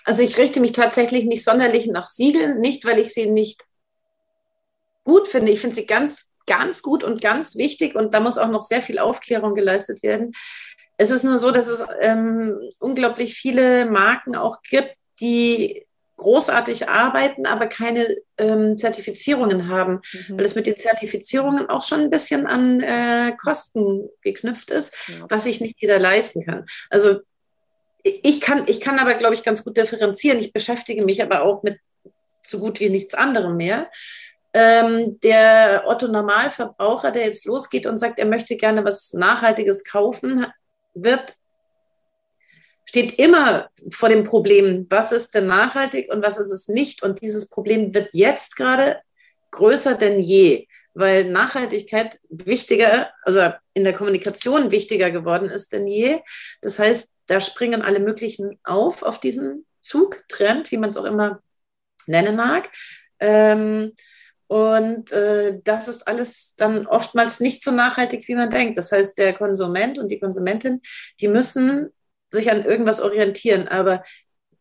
Also ich richte mich tatsächlich nicht sonderlich nach Siegeln, nicht weil ich sie nicht gut finde. Ich finde sie ganz, ganz gut und ganz wichtig und da muss auch noch sehr viel Aufklärung geleistet werden. Es ist nur so, dass es ähm, unglaublich viele Marken auch gibt, die großartig arbeiten, aber keine ähm, Zertifizierungen haben, mhm. weil es mit den Zertifizierungen auch schon ein bisschen an äh, Kosten geknüpft ist, ja. was sich nicht jeder leisten kann. Also ich kann, ich kann aber, glaube ich, ganz gut differenzieren. Ich beschäftige mich aber auch mit so gut wie nichts anderem mehr. Ähm, der Otto Normalverbraucher, der jetzt losgeht und sagt, er möchte gerne was Nachhaltiges kaufen, wird steht immer vor dem Problem, was ist denn nachhaltig und was ist es nicht. Und dieses Problem wird jetzt gerade größer denn je, weil Nachhaltigkeit wichtiger, also in der Kommunikation wichtiger geworden ist denn je. Das heißt, da springen alle möglichen auf, auf diesen Zug, Trend, wie man es auch immer nennen mag. Ähm, und äh, das ist alles dann oftmals nicht so nachhaltig, wie man denkt. Das heißt, der Konsument und die Konsumentin, die müssen sich an irgendwas orientieren, aber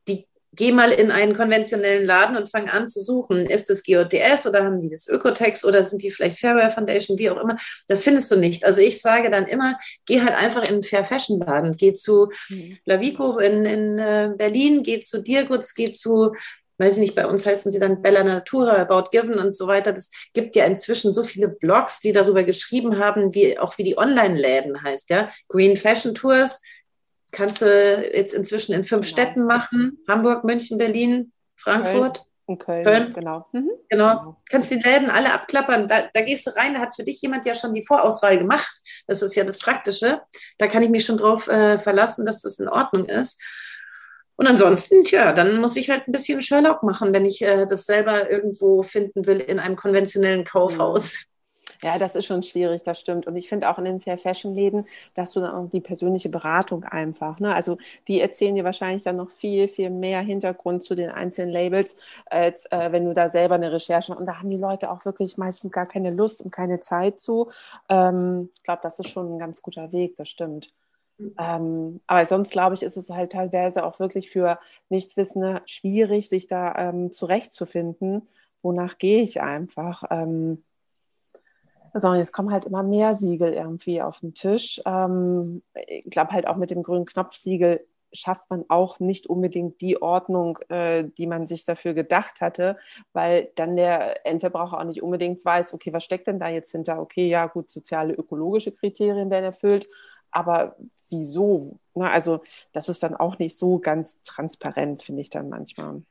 die geh mal in einen konventionellen Laden und fang an zu suchen. Ist es GOTS oder haben die das Ökotex oder sind die vielleicht Fairware Foundation, wie auch immer? Das findest du nicht. Also ich sage dann immer, geh halt einfach in einen Fair Fashion Laden. Geh zu mhm. Lavico in, in äh, Berlin, geh zu Dirgoods, geh zu weiß ich nicht, bei uns heißen sie dann Bella Natura, About Given und so weiter. Das gibt ja inzwischen so viele Blogs, die darüber geschrieben haben, wie auch wie die Online-Läden heißt, ja. Green Fashion Tours, kannst du jetzt inzwischen in fünf genau. Städten machen: Hamburg, München, Berlin, Frankfurt. Und Köln, Köln. Genau. Mhm. genau. genau. Kannst die Läden alle abklappern. Da, da, gehst du rein, da hat für dich jemand ja schon die Vorauswahl gemacht. Das ist ja das Praktische. Da kann ich mich schon drauf äh, verlassen, dass das in Ordnung ist. Und ansonsten, tja, dann muss ich halt ein bisschen Sherlock machen, wenn ich äh, das selber irgendwo finden will in einem konventionellen Kaufhaus. Ja, das ist schon schwierig, das stimmt. Und ich finde auch in den Fair Fashion Läden, dass du dann auch die persönliche Beratung einfach. Ne? Also die erzählen dir wahrscheinlich dann noch viel, viel mehr Hintergrund zu den einzelnen Labels, als äh, wenn du da selber eine Recherche machst. Und da haben die Leute auch wirklich meistens gar keine Lust und keine Zeit zu. Ähm, ich glaube, das ist schon ein ganz guter Weg, das stimmt. Ähm, aber sonst glaube ich, ist es halt teilweise auch wirklich für Nichtwissende schwierig, sich da ähm, zurechtzufinden. Wonach gehe ich einfach? Ähm, sondern es kommen halt immer mehr Siegel irgendwie auf den Tisch. Ähm, ich glaube halt auch mit dem grünen Knopfsiegel schafft man auch nicht unbedingt die Ordnung, äh, die man sich dafür gedacht hatte, weil dann der Endverbraucher auch nicht unbedingt weiß, okay, was steckt denn da jetzt hinter? Okay, ja gut, soziale, ökologische Kriterien werden erfüllt, aber wieso? Na, also das ist dann auch nicht so ganz transparent, finde ich dann manchmal.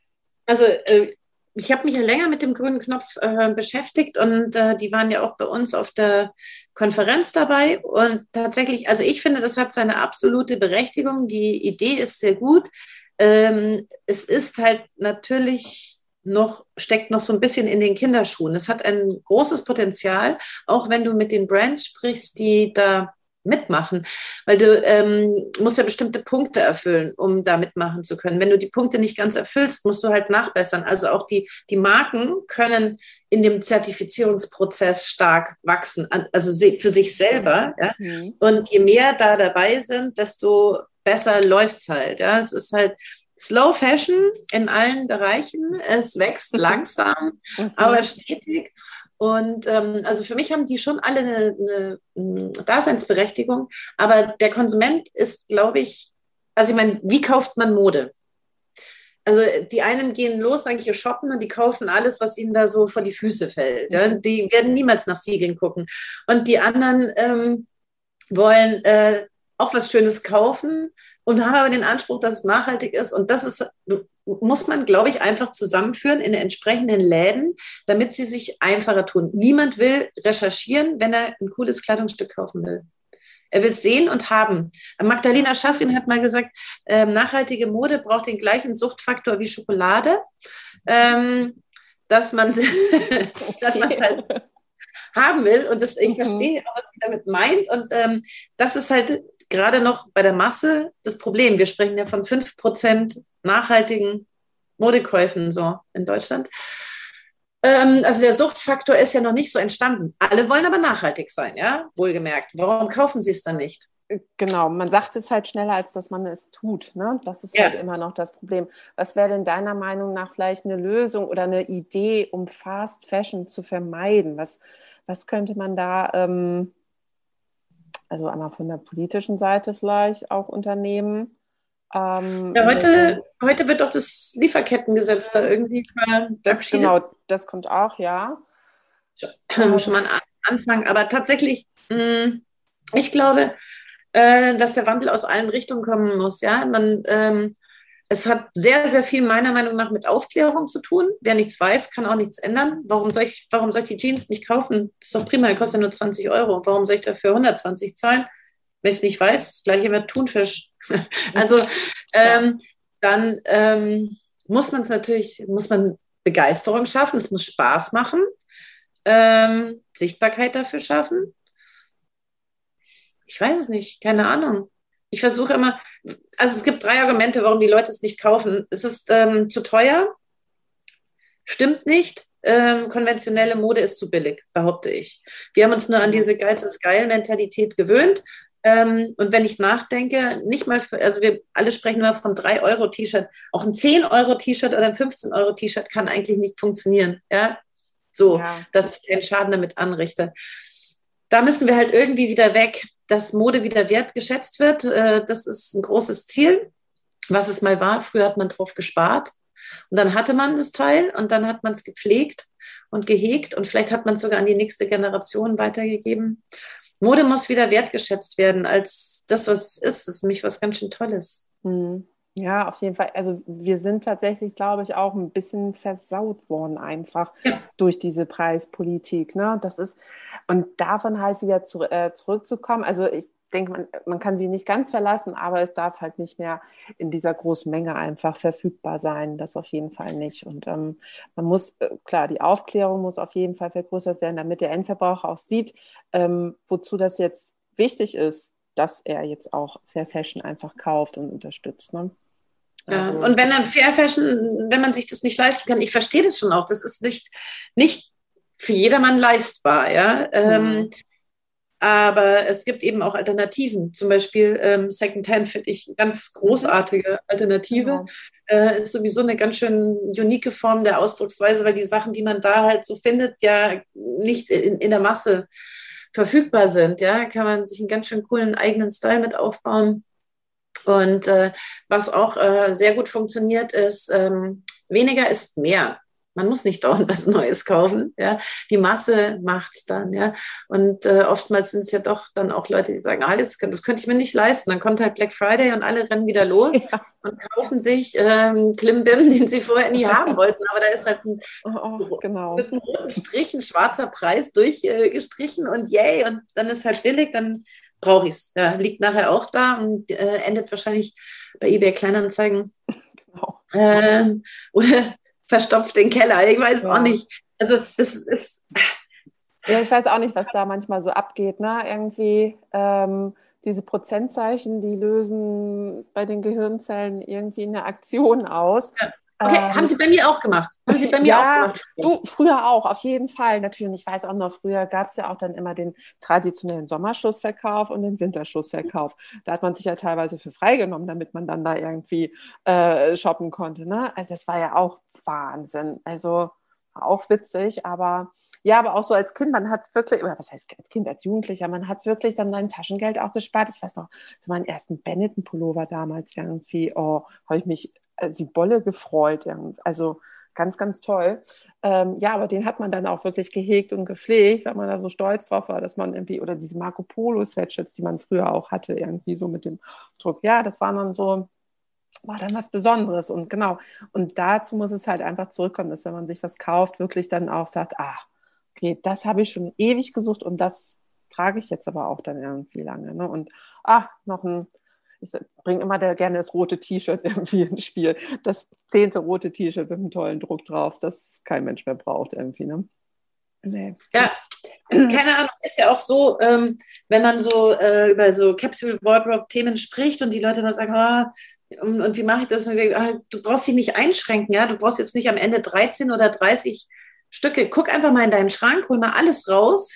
Also äh, ich habe mich ja länger mit dem grünen Knopf äh, beschäftigt und äh, die waren ja auch bei uns auf der Konferenz dabei. Und tatsächlich, also ich finde, das hat seine absolute Berechtigung. Die Idee ist sehr gut. Ähm, es ist halt natürlich noch, steckt noch so ein bisschen in den Kinderschuhen. Es hat ein großes Potenzial, auch wenn du mit den Brands sprichst, die da mitmachen, weil du ähm, musst ja bestimmte Punkte erfüllen, um da mitmachen zu können. Wenn du die Punkte nicht ganz erfüllst, musst du halt nachbessern. Also auch die, die Marken können in dem Zertifizierungsprozess stark wachsen, also für sich selber. Ja? Mhm. Und je mehr da dabei sind, desto besser läuft's halt. Ja? Es ist halt Slow Fashion in allen Bereichen. Es wächst langsam, mhm. aber stetig. Und ähm, also für mich haben die schon alle eine, eine Daseinsberechtigung, aber der Konsument ist, glaube ich, also ich meine, wie kauft man Mode? Also die einen gehen los, hier shoppen und die kaufen alles, was ihnen da so vor die Füße fällt. Ja? Die werden niemals nach Siegeln gucken. Und die anderen ähm, wollen äh, auch was Schönes kaufen und haben aber den Anspruch, dass es nachhaltig ist. Und das ist muss man, glaube ich, einfach zusammenführen in entsprechenden Läden, damit sie sich einfacher tun. Niemand will recherchieren, wenn er ein cooles Kleidungsstück kaufen will. Er will es sehen und haben. Magdalena Schaffrin hat mal gesagt, äh, nachhaltige Mode braucht den gleichen Suchtfaktor wie Schokolade, ähm, dass man dass man es halt haben will. Und das, ich mhm. verstehe, was sie damit meint. Und ähm, das ist halt gerade noch bei der Masse das Problem. Wir sprechen ja von 5% nachhaltigen Modekäufen so in Deutschland. Ähm, also der Suchtfaktor ist ja noch nicht so entstanden. Alle wollen aber nachhaltig sein, ja, wohlgemerkt. Warum kaufen sie es dann nicht? Genau, man sagt es halt schneller, als dass man es tut. Ne? Das ist ja. halt immer noch das Problem. Was wäre denn deiner Meinung nach vielleicht eine Lösung oder eine Idee, um Fast Fashion zu vermeiden? Was, was könnte man da ähm, also einmal von der politischen Seite vielleicht auch Unternehmen. Ähm, ja, heute, heute wird doch das Lieferkettengesetz da irgendwie verabschiedet. Genau, das kommt auch, ja. Schon, schon mal ein Anfang, aber tatsächlich, mh, mm, ich glaube, äh, dass der Wandel aus allen Richtungen kommen muss. Ja, man, ähm, es hat sehr, sehr viel meiner Meinung nach mit Aufklärung zu tun. Wer nichts weiß, kann auch nichts ändern. Warum soll ich, warum soll ich die Jeans nicht kaufen? Das ist doch prima, die kostet ja nur 20 Euro. Warum soll ich dafür 120 zahlen? Wenn ich es nicht weiß, das gleiche mit Thunfisch. also ähm, dann ähm, muss man es natürlich, muss man Begeisterung schaffen, es muss Spaß machen, ähm, Sichtbarkeit dafür schaffen. Ich weiß es nicht, keine Ahnung. Ich versuche immer, also es gibt drei Argumente, warum die Leute es nicht kaufen. Es ist ähm, zu teuer, stimmt nicht. Ähm, konventionelle Mode ist zu billig, behaupte ich. Wir haben uns nur an diese Geiz ist geil Mentalität gewöhnt. Ähm, und wenn ich nachdenke, nicht mal, für, also wir alle sprechen immer von 3 Euro T-Shirt. Auch ein 10 Euro T-Shirt oder ein 15 Euro T-Shirt kann eigentlich nicht funktionieren. Ja, so, ja. dass ich keinen Schaden damit anrichte. Da müssen wir halt irgendwie wieder weg dass Mode wieder wertgeschätzt wird. Äh, das ist ein großes Ziel, was es mal war. Früher hat man drauf gespart. Und dann hatte man das Teil und dann hat man es gepflegt und gehegt und vielleicht hat man es sogar an die nächste Generation weitergegeben. Mode muss wieder wertgeschätzt werden als das, was es ist. Das ist nämlich was ganz schön Tolles. Mhm. Ja, auf jeden Fall. Also wir sind tatsächlich, glaube ich, auch ein bisschen versaut worden einfach ja. durch diese Preispolitik. Ne? Das ist, und davon halt wieder zu, äh, zurückzukommen. Also ich denke, man, man kann sie nicht ganz verlassen, aber es darf halt nicht mehr in dieser großen Menge einfach verfügbar sein. Das auf jeden Fall nicht. Und ähm, man muss, äh, klar, die Aufklärung muss auf jeden Fall vergrößert werden, damit der Endverbraucher auch sieht, ähm, wozu das jetzt wichtig ist, dass er jetzt auch Fair Fashion einfach kauft und unterstützt. Ne? Also, ja, und wenn dann Fair Fashion, wenn man sich das nicht leisten kann, ich verstehe das schon auch, das ist nicht, nicht für jedermann leistbar, ja. Ähm, mhm. Ähm, aber es gibt eben auch Alternativen. Zum Beispiel ähm, Secondhand finde ich eine ganz großartige Alternative. Genau. Äh, ist sowieso eine ganz schön unique Form der Ausdrucksweise, weil die Sachen, die man da halt so findet, ja nicht in, in der Masse verfügbar sind. Ja, kann man sich einen ganz schön coolen eigenen Style mit aufbauen. Und äh, was auch äh, sehr gut funktioniert, ist, ähm, weniger ist mehr. Man muss nicht dauernd was Neues kaufen. Ja. Die Masse macht's dann. Ja. Und äh, oftmals sind es ja doch dann auch Leute, die sagen, ah, das, das könnte ich mir nicht leisten. Dann kommt halt Black Friday und alle rennen wieder los ja. und kaufen sich ähm, Klimbim, den sie vorher nie haben wollten. Aber da ist halt ein, oh, oh, genau. mit einem roten Strich ein schwarzer Preis durchgestrichen äh, und yay, und dann ist halt billig, dann brauche ich es. Ja, liegt nachher auch da und äh, endet wahrscheinlich bei eBay Kleinanzeigen. Genau. Ähm, oder verstopft den Keller. Ich weiß ja. auch nicht. Also das ist. Ja, ich weiß auch nicht, was da manchmal so abgeht. Ne? Irgendwie ähm, diese Prozentzeichen, die lösen bei den Gehirnzellen irgendwie eine Aktion aus. Ja. Okay, ähm, haben Sie bei mir auch gemacht? Haben Sie bei mir ja, auch gemacht? Du, früher auch, auf jeden Fall. Natürlich, ich weiß auch noch, früher gab es ja auch dann immer den traditionellen Sommerschussverkauf und den Winterschussverkauf. Da hat man sich ja teilweise für freigenommen, damit man dann da irgendwie äh, shoppen konnte. Ne? Also das war ja auch Wahnsinn. Also auch witzig, aber ja, aber auch so als Kind, man hat wirklich, oder was heißt als Kind, als Jugendlicher, man hat wirklich dann sein Taschengeld auch gespart. Ich weiß noch, für meinen ersten Benetton-Pullover damals irgendwie, oh, habe ich mich äh, die Bolle gefreut. Also ganz, ganz toll. Ähm, ja, aber den hat man dann auch wirklich gehegt und gepflegt, weil man da so stolz drauf war, dass man irgendwie, oder diese Marco Polo Sweatshirts, die man früher auch hatte, irgendwie so mit dem Druck. Ja, das war dann so, war dann was Besonderes. Und genau, und dazu muss es halt einfach zurückkommen, dass wenn man sich was kauft, wirklich dann auch sagt, ah, okay, das habe ich schon ewig gesucht und das trage ich jetzt aber auch dann irgendwie lange. Ne? Und ah, noch ein ich bringe immer da gerne das rote T-Shirt irgendwie ins Spiel. Das zehnte rote T-Shirt mit einem tollen Druck drauf, das kein Mensch mehr braucht irgendwie. Ne? Nee. Ja, keine Ahnung, ist ja auch so, ähm, wenn man so äh, über so Capsule Wardrobe Themen spricht und die Leute dann sagen, ah, und, und, wie mache ich das? Und ich denke, ah, du brauchst dich nicht einschränken, ja, du brauchst jetzt nicht am Ende 13 oder 30 Stücke. Guck einfach mal in deinen Schrank, hol mal alles raus.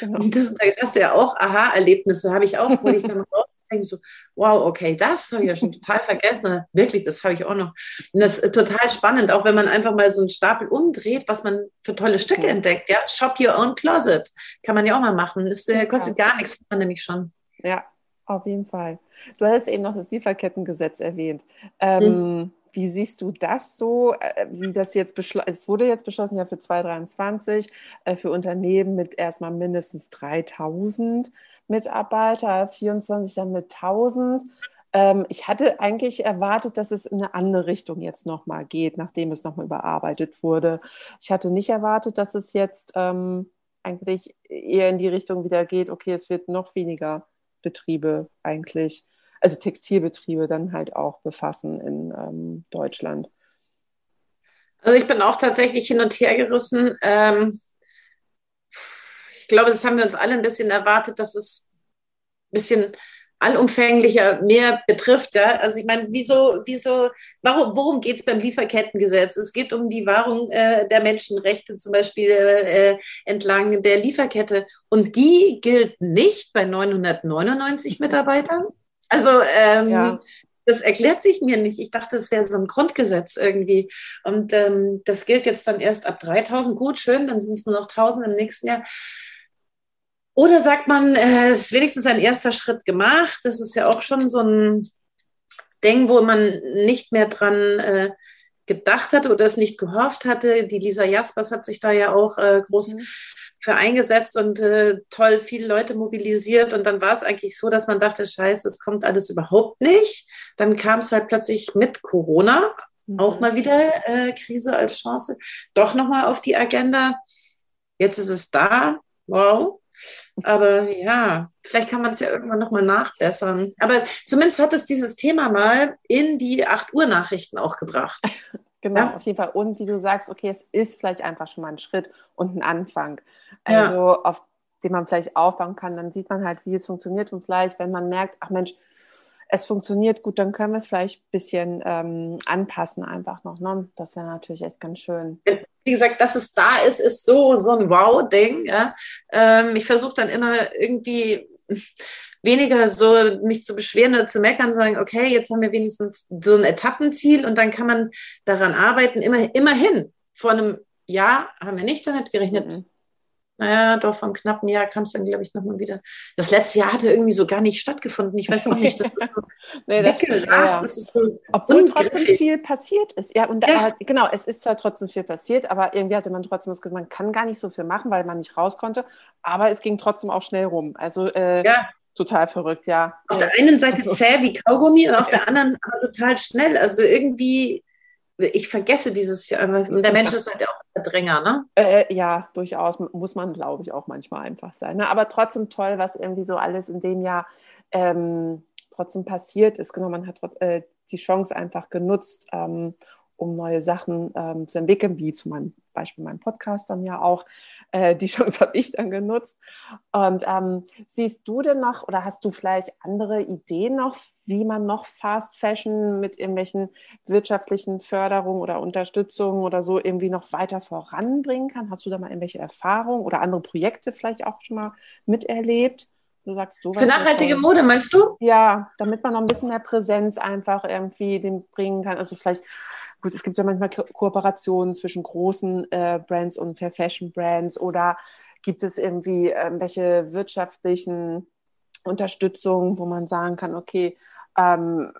Genau. Und das, da hast du ja auch Aha-Erlebnisse, habe ich auch, wo ich dann raus denke so, wow, okay, das habe ich ja schon total vergessen. Wirklich, das habe ich auch noch. Und das ist total spannend, auch wenn man einfach mal so einen Stapel umdreht, was man für tolle Stücke ja. entdeckt. Ja, Shop Your Own Closet kann man ja auch mal machen. Das äh, kostet gar nichts, man nämlich schon. Ja, auf jeden Fall. Du hattest eben noch das Lieferkettengesetz erwähnt. Ähm, hm. Wie siehst du das so, äh, wie das jetzt beschlossen, es wurde jetzt beschlossen ja für 2023 äh, für Unternehmen mit erstmal mindestens 3000 Mitarbeiter, 24 dann mit 1000. Ähm, ich hatte eigentlich erwartet, dass es in eine andere Richtung jetzt nochmal geht, nachdem es nochmal überarbeitet wurde. Ich hatte nicht erwartet, dass es jetzt ähm, eigentlich eher in die Richtung wieder geht, okay, es wird noch weniger Betriebe eigentlich also Textilbetriebe dann halt auch befassen in ähm, Deutschland? Also ich bin auch tatsächlich hin und her gerissen. Ähm, ich glaube, das haben wir uns alle ein bisschen erwartet, dass es ein bisschen allumfänglicher mehr betrifft. Ja? Also ich meine, wieso, wieso, warum, worum geht es beim Lieferkettengesetz? Es geht um die Wahrung äh, der Menschenrechte zum Beispiel äh, entlang der Lieferkette. Und die gilt nicht bei 999 Mitarbeitern, also ähm, ja. das erklärt sich mir nicht. Ich dachte, es wäre so ein Grundgesetz irgendwie. Und ähm, das gilt jetzt dann erst ab 3000. Gut, schön, dann sind es nur noch 1000 im nächsten Jahr. Oder sagt man, äh, es ist wenigstens ein erster Schritt gemacht. Das ist ja auch schon so ein Ding, wo man nicht mehr dran äh, gedacht hatte oder es nicht gehofft hatte. Die Lisa Jaspers hat sich da ja auch äh, groß mhm für eingesetzt und äh, toll viele Leute mobilisiert. Und dann war es eigentlich so, dass man dachte, scheiße, es kommt alles überhaupt nicht. Dann kam es halt plötzlich mit Corona, mhm. auch mal wieder äh, Krise als Chance, doch nochmal auf die Agenda. Jetzt ist es da. Wow. Aber ja, vielleicht kann man es ja irgendwann nochmal nachbessern. Aber zumindest hat es dieses Thema mal in die 8 Uhr Nachrichten auch gebracht. Genau, ja? auf jeden Fall. Und wie du sagst, okay, es ist vielleicht einfach schon mal ein Schritt und ein Anfang. Also ja. auf den man vielleicht aufbauen kann, dann sieht man halt, wie es funktioniert. Und vielleicht, wenn man merkt, ach Mensch, es funktioniert gut, dann können wir es vielleicht ein bisschen ähm, anpassen einfach noch. Ne? Das wäre natürlich echt ganz schön. Wie gesagt, dass es da ist, ist so, so ein Wow-Ding. Ja? Ähm, ich versuche dann immer irgendwie weniger so mich zu beschweren oder zu meckern, sagen, okay, jetzt haben wir wenigstens so ein Etappenziel und dann kann man daran arbeiten. Immer, immerhin, vor einem Jahr haben wir nicht damit gerechnet. Mhm. Naja, doch, vom knappen Jahr kam es dann, glaube ich, nochmal wieder. Das letzte Jahr hatte irgendwie so gar nicht stattgefunden. Ich weiß noch nicht. Das ist so nee, das, ja. das ist so Obwohl trotzdem viel passiert ist. Ja, und ja. Da, genau, es ist zwar trotzdem viel passiert, aber irgendwie hatte man trotzdem das Gefühl, man kann gar nicht so viel machen, weil man nicht raus konnte. Aber es ging trotzdem auch schnell rum. Also äh, ja. Total verrückt, ja. Auf der einen Seite zäh wie Kaugummi und auf der anderen total schnell. Also irgendwie, ich vergesse dieses Jahr, der Mensch ist halt auch ein Verdränger, ne? Äh, ja, durchaus. Muss man, glaube ich, auch manchmal einfach sein. Ne? Aber trotzdem toll, was irgendwie so alles in dem Jahr ähm, trotzdem passiert ist. Genau, man hat äh, die Chance einfach genutzt, ähm, um neue Sachen ähm, zu entwickeln, wie zum Beispiel meinem Podcast dann ja auch. Äh, die Chance habe ich dann genutzt. Und ähm, siehst du denn noch oder hast du vielleicht andere Ideen noch, wie man noch Fast Fashion mit irgendwelchen wirtschaftlichen Förderungen oder Unterstützungen oder so irgendwie noch weiter voranbringen kann? Hast du da mal irgendwelche Erfahrungen oder andere Projekte vielleicht auch schon mal miterlebt? Du sagst so Für nachhaltige Mode meinst du? Ja, damit man noch ein bisschen mehr Präsenz einfach irgendwie dem bringen kann. Also vielleicht gut, es gibt ja manchmal Ko Kooperationen zwischen großen äh, Brands und Fair Fashion Brands oder gibt es irgendwie irgendwelche wirtschaftlichen Unterstützungen, wo man sagen kann, okay, ähm,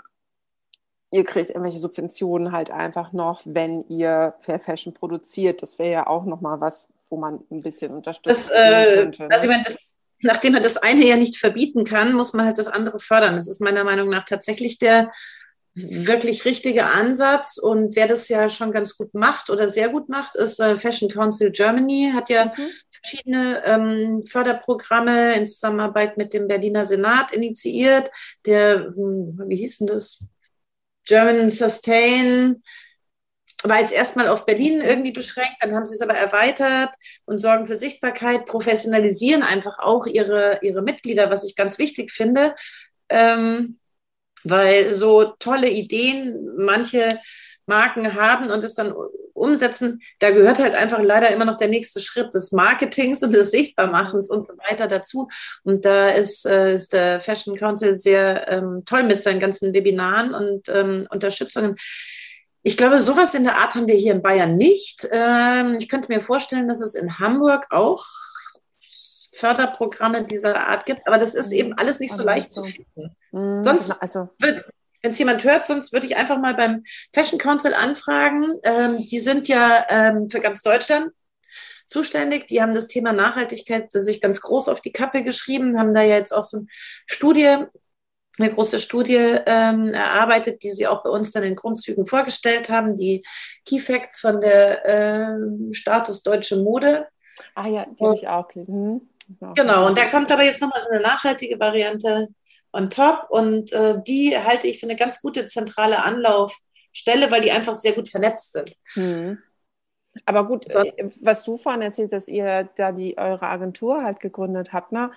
ihr kriegt irgendwelche Subventionen halt einfach noch, wenn ihr Fair Fashion produziert. Das wäre ja auch nochmal was, wo man ein bisschen unterstützt. äh, könnte. Ne? Also ich meine, das, nachdem man das eine ja nicht verbieten kann, muss man halt das andere fördern. Das ist meiner Meinung nach tatsächlich der wirklich richtige Ansatz. Und wer das ja schon ganz gut macht oder sehr gut macht, ist äh, Fashion Council Germany, hat ja mhm. verschiedene ähm, Förderprogramme in Zusammenarbeit mit dem Berliner Senat initiiert. Der, hm, wie hieß denn das? German Sustain war jetzt erstmal auf Berlin irgendwie beschränkt, dann haben sie es aber erweitert und sorgen für Sichtbarkeit, professionalisieren einfach auch ihre, ihre Mitglieder, was ich ganz wichtig finde. Ähm, weil so tolle Ideen manche Marken haben und es dann umsetzen, da gehört halt einfach leider immer noch der nächste Schritt des Marketings und des Sichtbarmachens und so weiter dazu. Und da ist, äh, ist der Fashion Council sehr ähm, toll mit seinen ganzen Webinaren und ähm, Unterstützungen. Ich glaube, sowas in der Art haben wir hier in Bayern nicht. Ähm, ich könnte mir vorstellen, dass es in Hamburg auch Förderprogramme dieser Art gibt, aber das ist mhm. eben alles nicht so leicht zu finden. Mhm. Sonst, also. wenn es jemand hört, sonst würde ich einfach mal beim Fashion Council anfragen. Ähm, die sind ja ähm, für ganz Deutschland zuständig. Die haben das Thema Nachhaltigkeit sich ganz groß auf die Kappe geschrieben, haben da ja jetzt auch so eine Studie, eine große Studie ähm, erarbeitet, die sie auch bei uns dann in Grundzügen vorgestellt haben, die Key Facts von der äh, Status Deutsche Mode. Ah ja, die habe ich auch gelesen. Genau, und da kommt aber jetzt nochmal so eine nachhaltige Variante on top und äh, die halte ich für eine ganz gute zentrale Anlaufstelle, weil die einfach sehr gut vernetzt sind. Hm. Aber gut. Äh, was du vorhin erzählt, dass ihr da die eure Agentur halt gegründet habt, ne?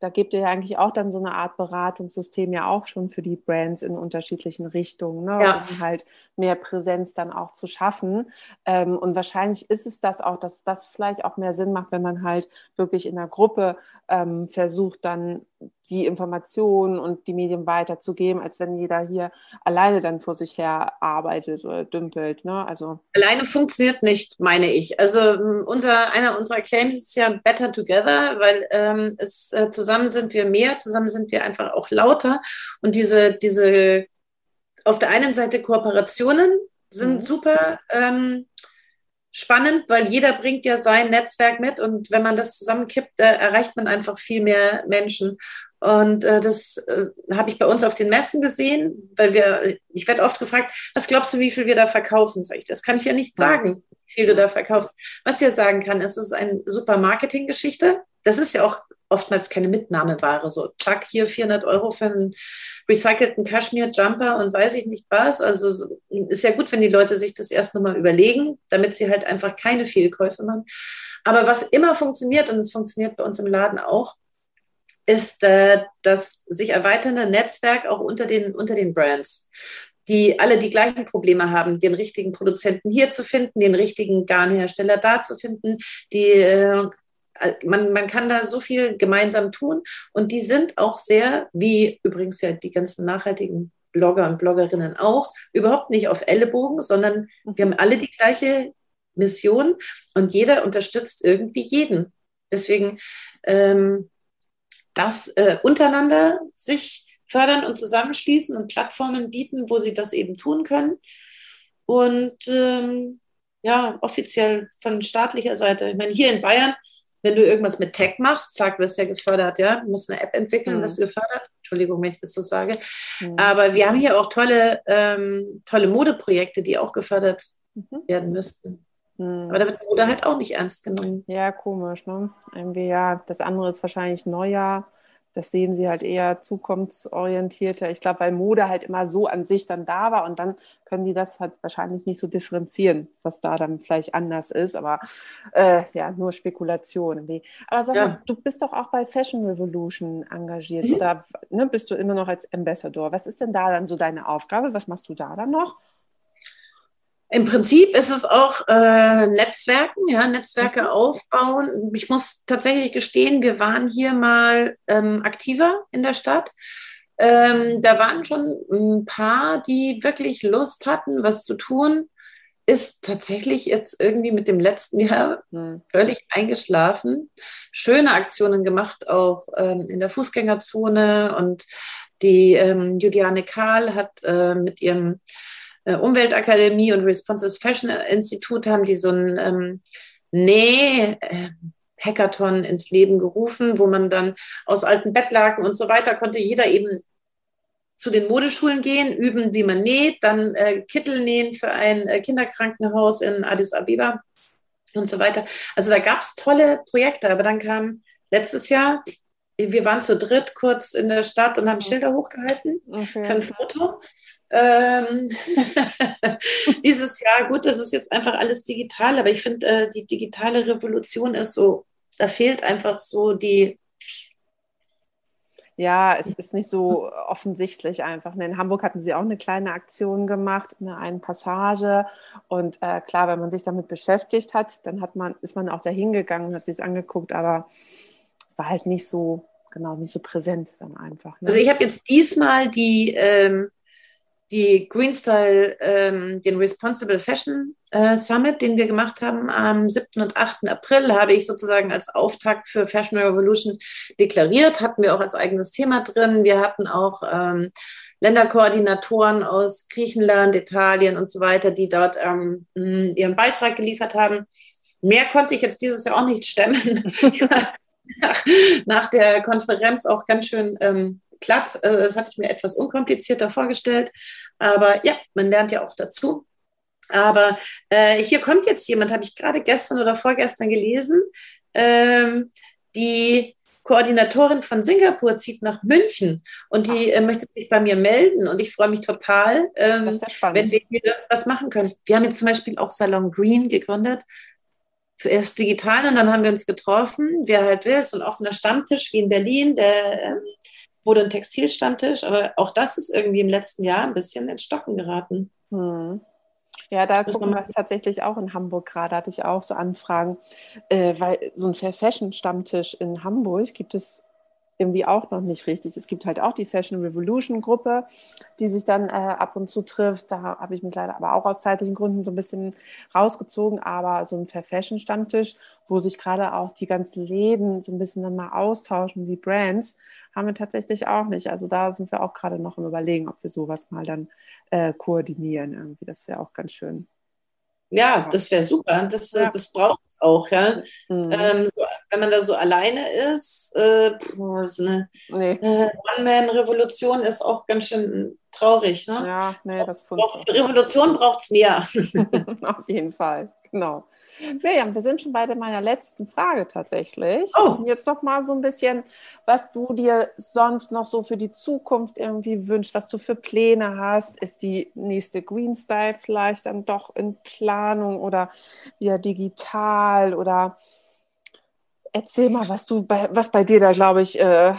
Da gebt ihr ja eigentlich auch dann so eine Art Beratungssystem ja auch schon für die Brands in unterschiedlichen Richtungen, ne? ja. um halt mehr Präsenz dann auch zu schaffen. Ähm, und wahrscheinlich ist es das auch, dass das vielleicht auch mehr Sinn macht, wenn man halt wirklich in der Gruppe ähm, versucht, dann die Informationen und die Medien weiterzugeben, als wenn jeder hier alleine dann vor sich her arbeitet oder dümpelt. Ne? Also alleine funktioniert nicht, meine ich. Also unser einer unserer Claims ist ja Better Together, weil ähm, es äh, zusammen sind wir mehr, zusammen sind wir einfach auch lauter. Und diese diese auf der einen Seite Kooperationen sind mhm. super. Ähm, spannend, weil jeder bringt ja sein Netzwerk mit und wenn man das zusammenkippt, äh, erreicht man einfach viel mehr Menschen. Und äh, das äh, habe ich bei uns auf den Messen gesehen, weil wir, ich werde oft gefragt, was glaubst du, wie viel wir da verkaufen? Sag ich, das kann ich ja nicht sagen, wie viel du da verkaufst. Was ich ja sagen kann, es ist eine super Marketinggeschichte. Das ist ja auch oftmals keine Mitnahmeware. So, Chuck, hier 400 Euro für einen recycelten Kaschmir-Jumper und weiß ich nicht was. Also ist ja gut, wenn die Leute sich das erst nochmal überlegen, damit sie halt einfach keine Fehlkäufe machen. Aber was immer funktioniert, und es funktioniert bei uns im Laden auch, ist äh, das sich erweiternde Netzwerk auch unter den, unter den Brands, die alle die gleichen Probleme haben, den richtigen Produzenten hier zu finden, den richtigen Garnhersteller da zu finden, die äh, man, man kann da so viel gemeinsam tun und die sind auch sehr, wie übrigens ja die ganzen nachhaltigen Blogger und Bloggerinnen auch, überhaupt nicht auf Ellenbogen, sondern wir haben alle die gleiche Mission und jeder unterstützt irgendwie jeden. Deswegen ähm, das äh, untereinander sich fördern und zusammenschließen und Plattformen bieten, wo sie das eben tun können. Und ähm, ja, offiziell von staatlicher Seite. Ich meine, hier in Bayern wenn du irgendwas mit Tech machst, zack, wirst ja gefördert, ja. Du musst eine App entwickeln, mhm. wirst gefördert. Entschuldigung, wenn ich das so sage. Mhm. Aber wir haben hier auch tolle, ähm, tolle Modeprojekte, die auch gefördert mhm. werden müssten. Mhm. Aber da wird Mode halt auch nicht ernst genommen. Ja, komisch, ne? Irgendwie, ja, das andere ist wahrscheinlich Neujahr das sehen sie halt eher zukunftsorientierter. Ich glaube, weil Mode halt immer so an sich dann da war und dann können die das halt wahrscheinlich nicht so differenzieren, was da dann vielleicht anders ist. Aber äh, ja, nur Spekulation. Aber sag ja. mal, du bist doch auch bei Fashion Revolution engagiert. Mhm. Oder ne, bist du immer noch als Ambassador? Was ist denn da dann so deine Aufgabe? Was machst du da dann noch? Im Prinzip ist es auch äh, Netzwerken, ja, Netzwerke mhm. aufbauen. Ich muss tatsächlich gestehen, wir waren hier mal ähm, aktiver in der Stadt. Ähm, da waren schon ein paar, die wirklich Lust hatten, was zu tun. Ist tatsächlich jetzt irgendwie mit dem letzten Jahr mhm. völlig eingeschlafen. Schöne Aktionen gemacht, auch ähm, in der Fußgängerzone. Und die ähm, Juliane Kahl hat äh, mit ihrem Umweltakademie und Responsive Fashion Institut haben die so ein ähm, Näh- äh, Hackathon ins Leben gerufen, wo man dann aus alten Bettlaken und so weiter konnte jeder eben zu den Modeschulen gehen, üben, wie man näht, dann äh, Kittel nähen für ein äh, Kinderkrankenhaus in Addis Abeba und so weiter. Also da gab es tolle Projekte, aber dann kam letztes Jahr, wir waren zu dritt kurz in der Stadt und haben Schilder hochgehalten okay. für ein Foto. Ähm, dieses Jahr, gut, das ist jetzt einfach alles digital, aber ich finde, äh, die digitale Revolution ist so, da fehlt einfach so die. Ja, es ist nicht so offensichtlich einfach. In Hamburg hatten sie auch eine kleine Aktion gemacht, in einer Passage. Und äh, klar, wenn man sich damit beschäftigt hat, dann hat man, ist man auch da hingegangen und hat sich es angeguckt, aber es war halt nicht so, genau, nicht so präsent dann einfach. Ne? Also ich habe jetzt diesmal die ähm, die Green Style, ähm, den Responsible Fashion äh, Summit, den wir gemacht haben am 7. und 8. April, habe ich sozusagen als Auftakt für Fashion Revolution deklariert. Hatten wir auch als eigenes Thema drin. Wir hatten auch ähm, Länderkoordinatoren aus Griechenland, Italien und so weiter, die dort ähm, ihren Beitrag geliefert haben. Mehr konnte ich jetzt dieses Jahr auch nicht stemmen. nach der Konferenz auch ganz schön ähm, platt. Äh, das hatte ich mir etwas unkomplizierter vorgestellt. Aber ja, man lernt ja auch dazu. Aber äh, hier kommt jetzt jemand, habe ich gerade gestern oder vorgestern gelesen, ähm, die Koordinatorin von Singapur zieht nach München und die äh, möchte sich bei mir melden und ich freue mich total, ähm, ja wenn wir hier was machen können. Wir haben jetzt zum Beispiel auch Salon Green gegründet erst digital und dann haben wir uns getroffen, wer halt will, so ein offener Stammtisch wie in Berlin, der ähm, wurde ein Textilstammtisch, aber auch das ist irgendwie im letzten Jahr ein bisschen ins Stocken geraten. Hm. Ja, da gucken wir tatsächlich auch in Hamburg gerade, hatte ich auch so Anfragen, äh, weil so ein Fashion-Stammtisch in Hamburg gibt es irgendwie auch noch nicht richtig. Es gibt halt auch die Fashion Revolution Gruppe, die sich dann äh, ab und zu trifft. Da habe ich mich leider aber auch aus zeitlichen Gründen so ein bisschen rausgezogen. Aber so ein Fair Fashion Stammtisch, wo sich gerade auch die ganzen Läden so ein bisschen dann mal austauschen, die Brands, haben wir tatsächlich auch nicht. Also da sind wir auch gerade noch im Überlegen, ob wir sowas mal dann äh, koordinieren. Irgendwie, das wäre auch ganz schön. Ja, das wäre super. Das, ja. das braucht es auch, ja. Mhm. Ähm, so, wenn man da so alleine ist, äh, ist eine nee. äh, One-Man-Revolution ist auch ganz schön traurig. Ne? Ja, nee, das funktioniert. Revolution braucht es mehr. Auf jeden Fall, genau. Miriam, wir sind schon bei meiner letzten Frage tatsächlich. Oh. Jetzt noch mal so ein bisschen, was du dir sonst noch so für die Zukunft irgendwie wünschst, was du für Pläne hast. Ist die nächste Green Style vielleicht dann doch in Planung oder wieder digital oder Erzähl mal, was du bei, was bei dir da, glaube ich, äh,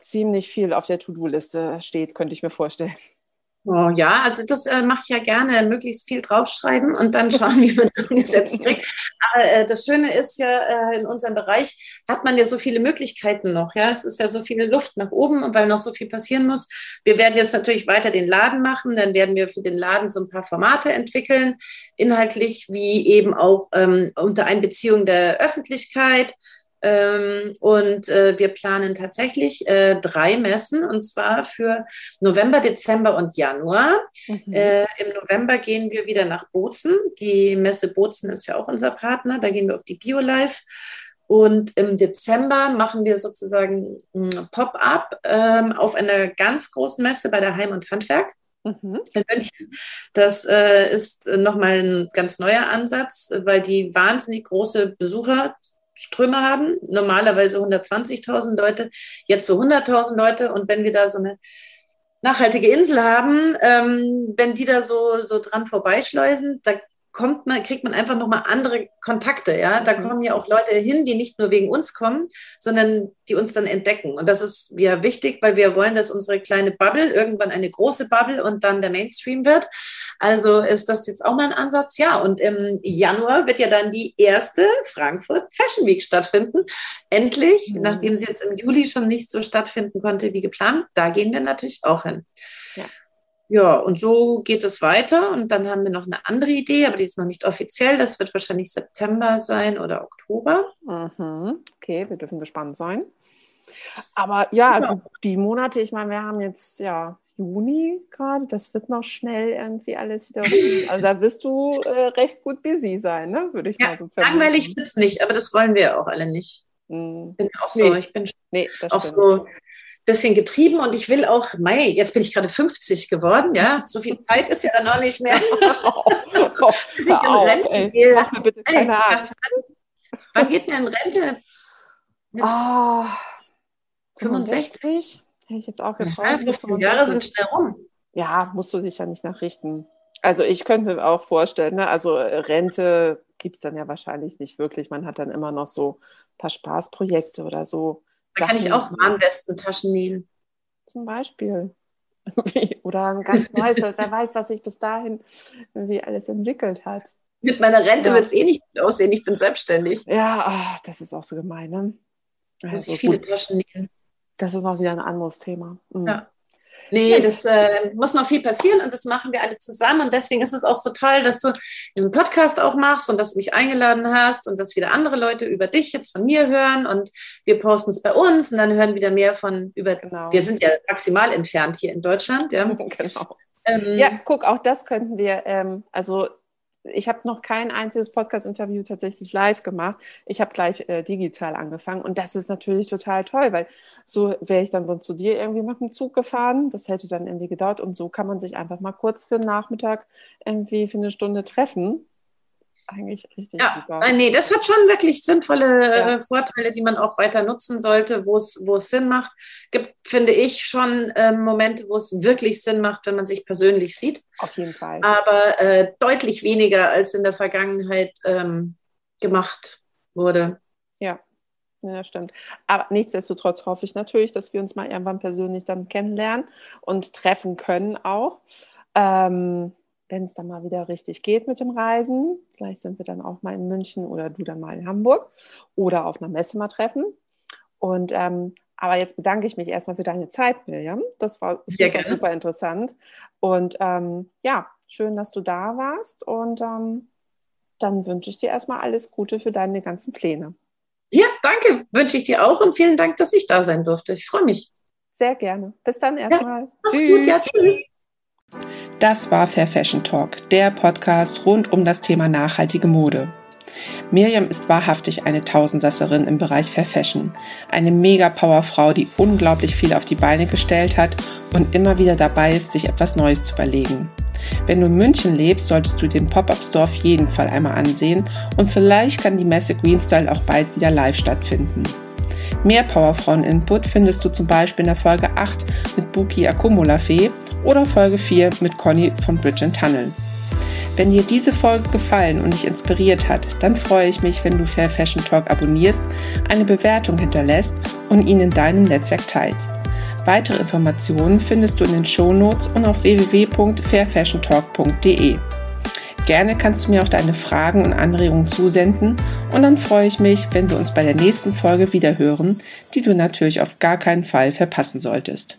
ziemlich viel auf der To-Do-Liste steht, könnte ich mir vorstellen. Oh, ja, also das äh, mache ich ja gerne, möglichst viel draufschreiben und dann schauen, wie man das umgesetzt kriegt. Aber äh, das Schöne ist ja, äh, in unserem Bereich hat man ja so viele Möglichkeiten noch. Ja, es ist ja so viele Luft nach oben, weil noch so viel passieren muss. Wir werden jetzt natürlich weiter den Laden machen, dann werden wir für den Laden so ein paar Formate entwickeln, inhaltlich wie eben auch ähm, unter Einbeziehung der Öffentlichkeit ähm, und äh, wir planen tatsächlich äh, drei Messen und zwar für November, Dezember und Januar. Mhm. Äh, Im November gehen wir wieder nach Bozen. Die Messe Bozen ist ja auch unser Partner. Da gehen wir auf die BioLife. Und im Dezember machen wir sozusagen ein Pop-up ähm, auf einer ganz großen Messe bei der Heim und Handwerk. Mhm. In München. Das äh, ist nochmal ein ganz neuer Ansatz, weil die wahnsinnig große Besucher Ströme haben. Normalerweise 120.000 Leute, jetzt so 100.000 Leute. Und wenn wir da so eine nachhaltige Insel haben, ähm, wenn die da so, so dran vorbeischleusen, da kommt man, kriegt man einfach nochmal andere Kontakte, ja. Da mhm. kommen ja auch Leute hin, die nicht nur wegen uns kommen, sondern die uns dann entdecken. Und das ist ja wichtig, weil wir wollen, dass unsere kleine Bubble irgendwann eine große Bubble und dann der Mainstream wird. Also ist das jetzt auch mal ein Ansatz, ja. Und im Januar wird ja dann die erste Frankfurt Fashion Week stattfinden. Endlich, mhm. nachdem sie jetzt im Juli schon nicht so stattfinden konnte wie geplant. Da gehen wir natürlich auch hin. Ja. Ja, und so geht es weiter. Und dann haben wir noch eine andere Idee, aber die ist noch nicht offiziell. Das wird wahrscheinlich September sein oder Oktober. Mhm. Okay, wir dürfen gespannt sein. Aber ja, ja. Die, Monate, ich meine, wir haben jetzt ja Juni gerade, das wird noch schnell irgendwie alles wieder rum. Also da wirst du äh, recht gut busy sein, ne? würde ich ja, mal so vermuten. Langweilig wird es nicht, aber das wollen wir auch alle nicht. Mhm. Bin auch so, nee. ich bin nee, auch stimmt. so bisschen getrieben und ich will auch, mei, jetzt bin ich gerade 50 geworden, ja, so viel Zeit ist ja dann auch nicht mehr. Bis ich in Rente gehe. Mach mir bitte keine hey, Angst. Wann geht mir in Rente? Oh, 65? Hätte ich jetzt auch gefragt. Ja, Jahre sind schnell rum. Ja, musst du dich ja nicht nachrichten. Also ich könnte mir auch vorstellen, ne? also äh, Rente gibt es dann ja wahrscheinlich nicht wirklich. Man hat dann immer noch so ein paar Spaßprojekte oder so. Da kann ich auch Warnwestentaschen nähen. Zum Beispiel. Oder ein ganz neues, wer weiß, was sich bis dahin wie alles entwickelt hat. Mit meiner Rente ja. wird es eh nicht gut aussehen, ich bin selbstständig. Ja, ach, das ist auch so gemein. Ne? Muss also, ich viele gut. Taschen nähen. Das ist noch wieder ein anderes Thema. Mhm. Ja. Nee, das äh, muss noch viel passieren und das machen wir alle zusammen. Und deswegen ist es auch so toll, dass du diesen Podcast auch machst und dass du mich eingeladen hast und dass wieder andere Leute über dich jetzt von mir hören und wir posten es bei uns und dann hören wieder mehr von über. Genau. Wir sind ja maximal entfernt hier in Deutschland. Ja, genau. Ähm, ja, guck, auch das könnten wir, ähm, also ich habe noch kein einziges Podcast-Interview tatsächlich live gemacht. Ich habe gleich äh, digital angefangen und das ist natürlich total toll, weil so wäre ich dann sonst zu dir irgendwie mit dem Zug gefahren. Das hätte dann irgendwie gedauert und so kann man sich einfach mal kurz für den Nachmittag irgendwie für eine Stunde treffen eigentlich richtig ja, super. Nein, nee, das hat schon wirklich sinnvolle ja. Äh, Vorteile, die man auch weiter nutzen sollte, wo es, wo es Sinn macht. Gibt, finde ich, schon äh, Momente, wo es wirklich Sinn macht, wenn man sich persönlich sieht. Auf jeden Fall. Aber äh, deutlich weniger als in der Vergangenheit ähm, gemacht wurde. Ja. Ja, stimmt. Aber nichtsdestotrotz hoffe ich natürlich, dass wir uns mal irgendwann persönlich dann kennenlernen und treffen können auch. Ähm, wenn es dann mal wieder richtig geht mit dem Reisen. Vielleicht sind wir dann auch mal in München oder du dann mal in Hamburg oder auf einer Messe mal treffen. Und ähm, aber jetzt bedanke ich mich erstmal für deine Zeit, Miriam. Das war super, super interessant. Und ähm, ja, schön, dass du da warst. Und ähm, dann wünsche ich dir erstmal alles Gute für deine ganzen Pläne. Ja, danke. Wünsche ich dir auch und vielen Dank, dass ich da sein durfte. Ich freue mich. Sehr gerne. Bis dann erstmal. Ja, tschüss. Gut, ja, tschüss. Das war Fair Fashion Talk, der Podcast rund um das Thema nachhaltige Mode. Miriam ist wahrhaftig eine Tausendsasserin im Bereich Fair Fashion. Eine mega Powerfrau, die unglaublich viel auf die Beine gestellt hat und immer wieder dabei ist, sich etwas Neues zu überlegen. Wenn du in München lebst, solltest du den Pop-Up Store auf jeden Fall einmal ansehen und vielleicht kann die Messe Greenstyle auch bald wieder live stattfinden. Mehr Powerfrauen-Input findest du zum Beispiel in der Folge 8 mit Buki Akumulafee oder Folge 4 mit Conny von Bridge and Tunnel. Wenn dir diese Folge gefallen und dich inspiriert hat, dann freue ich mich, wenn du Fair Fashion Talk abonnierst, eine Bewertung hinterlässt und ihn in deinem Netzwerk teilst. Weitere Informationen findest du in den Show Notes und auf www.fairfashiontalk.de. Gerne kannst du mir auch deine Fragen und Anregungen zusenden und dann freue ich mich, wenn wir uns bei der nächsten Folge wiederhören, die du natürlich auf gar keinen Fall verpassen solltest.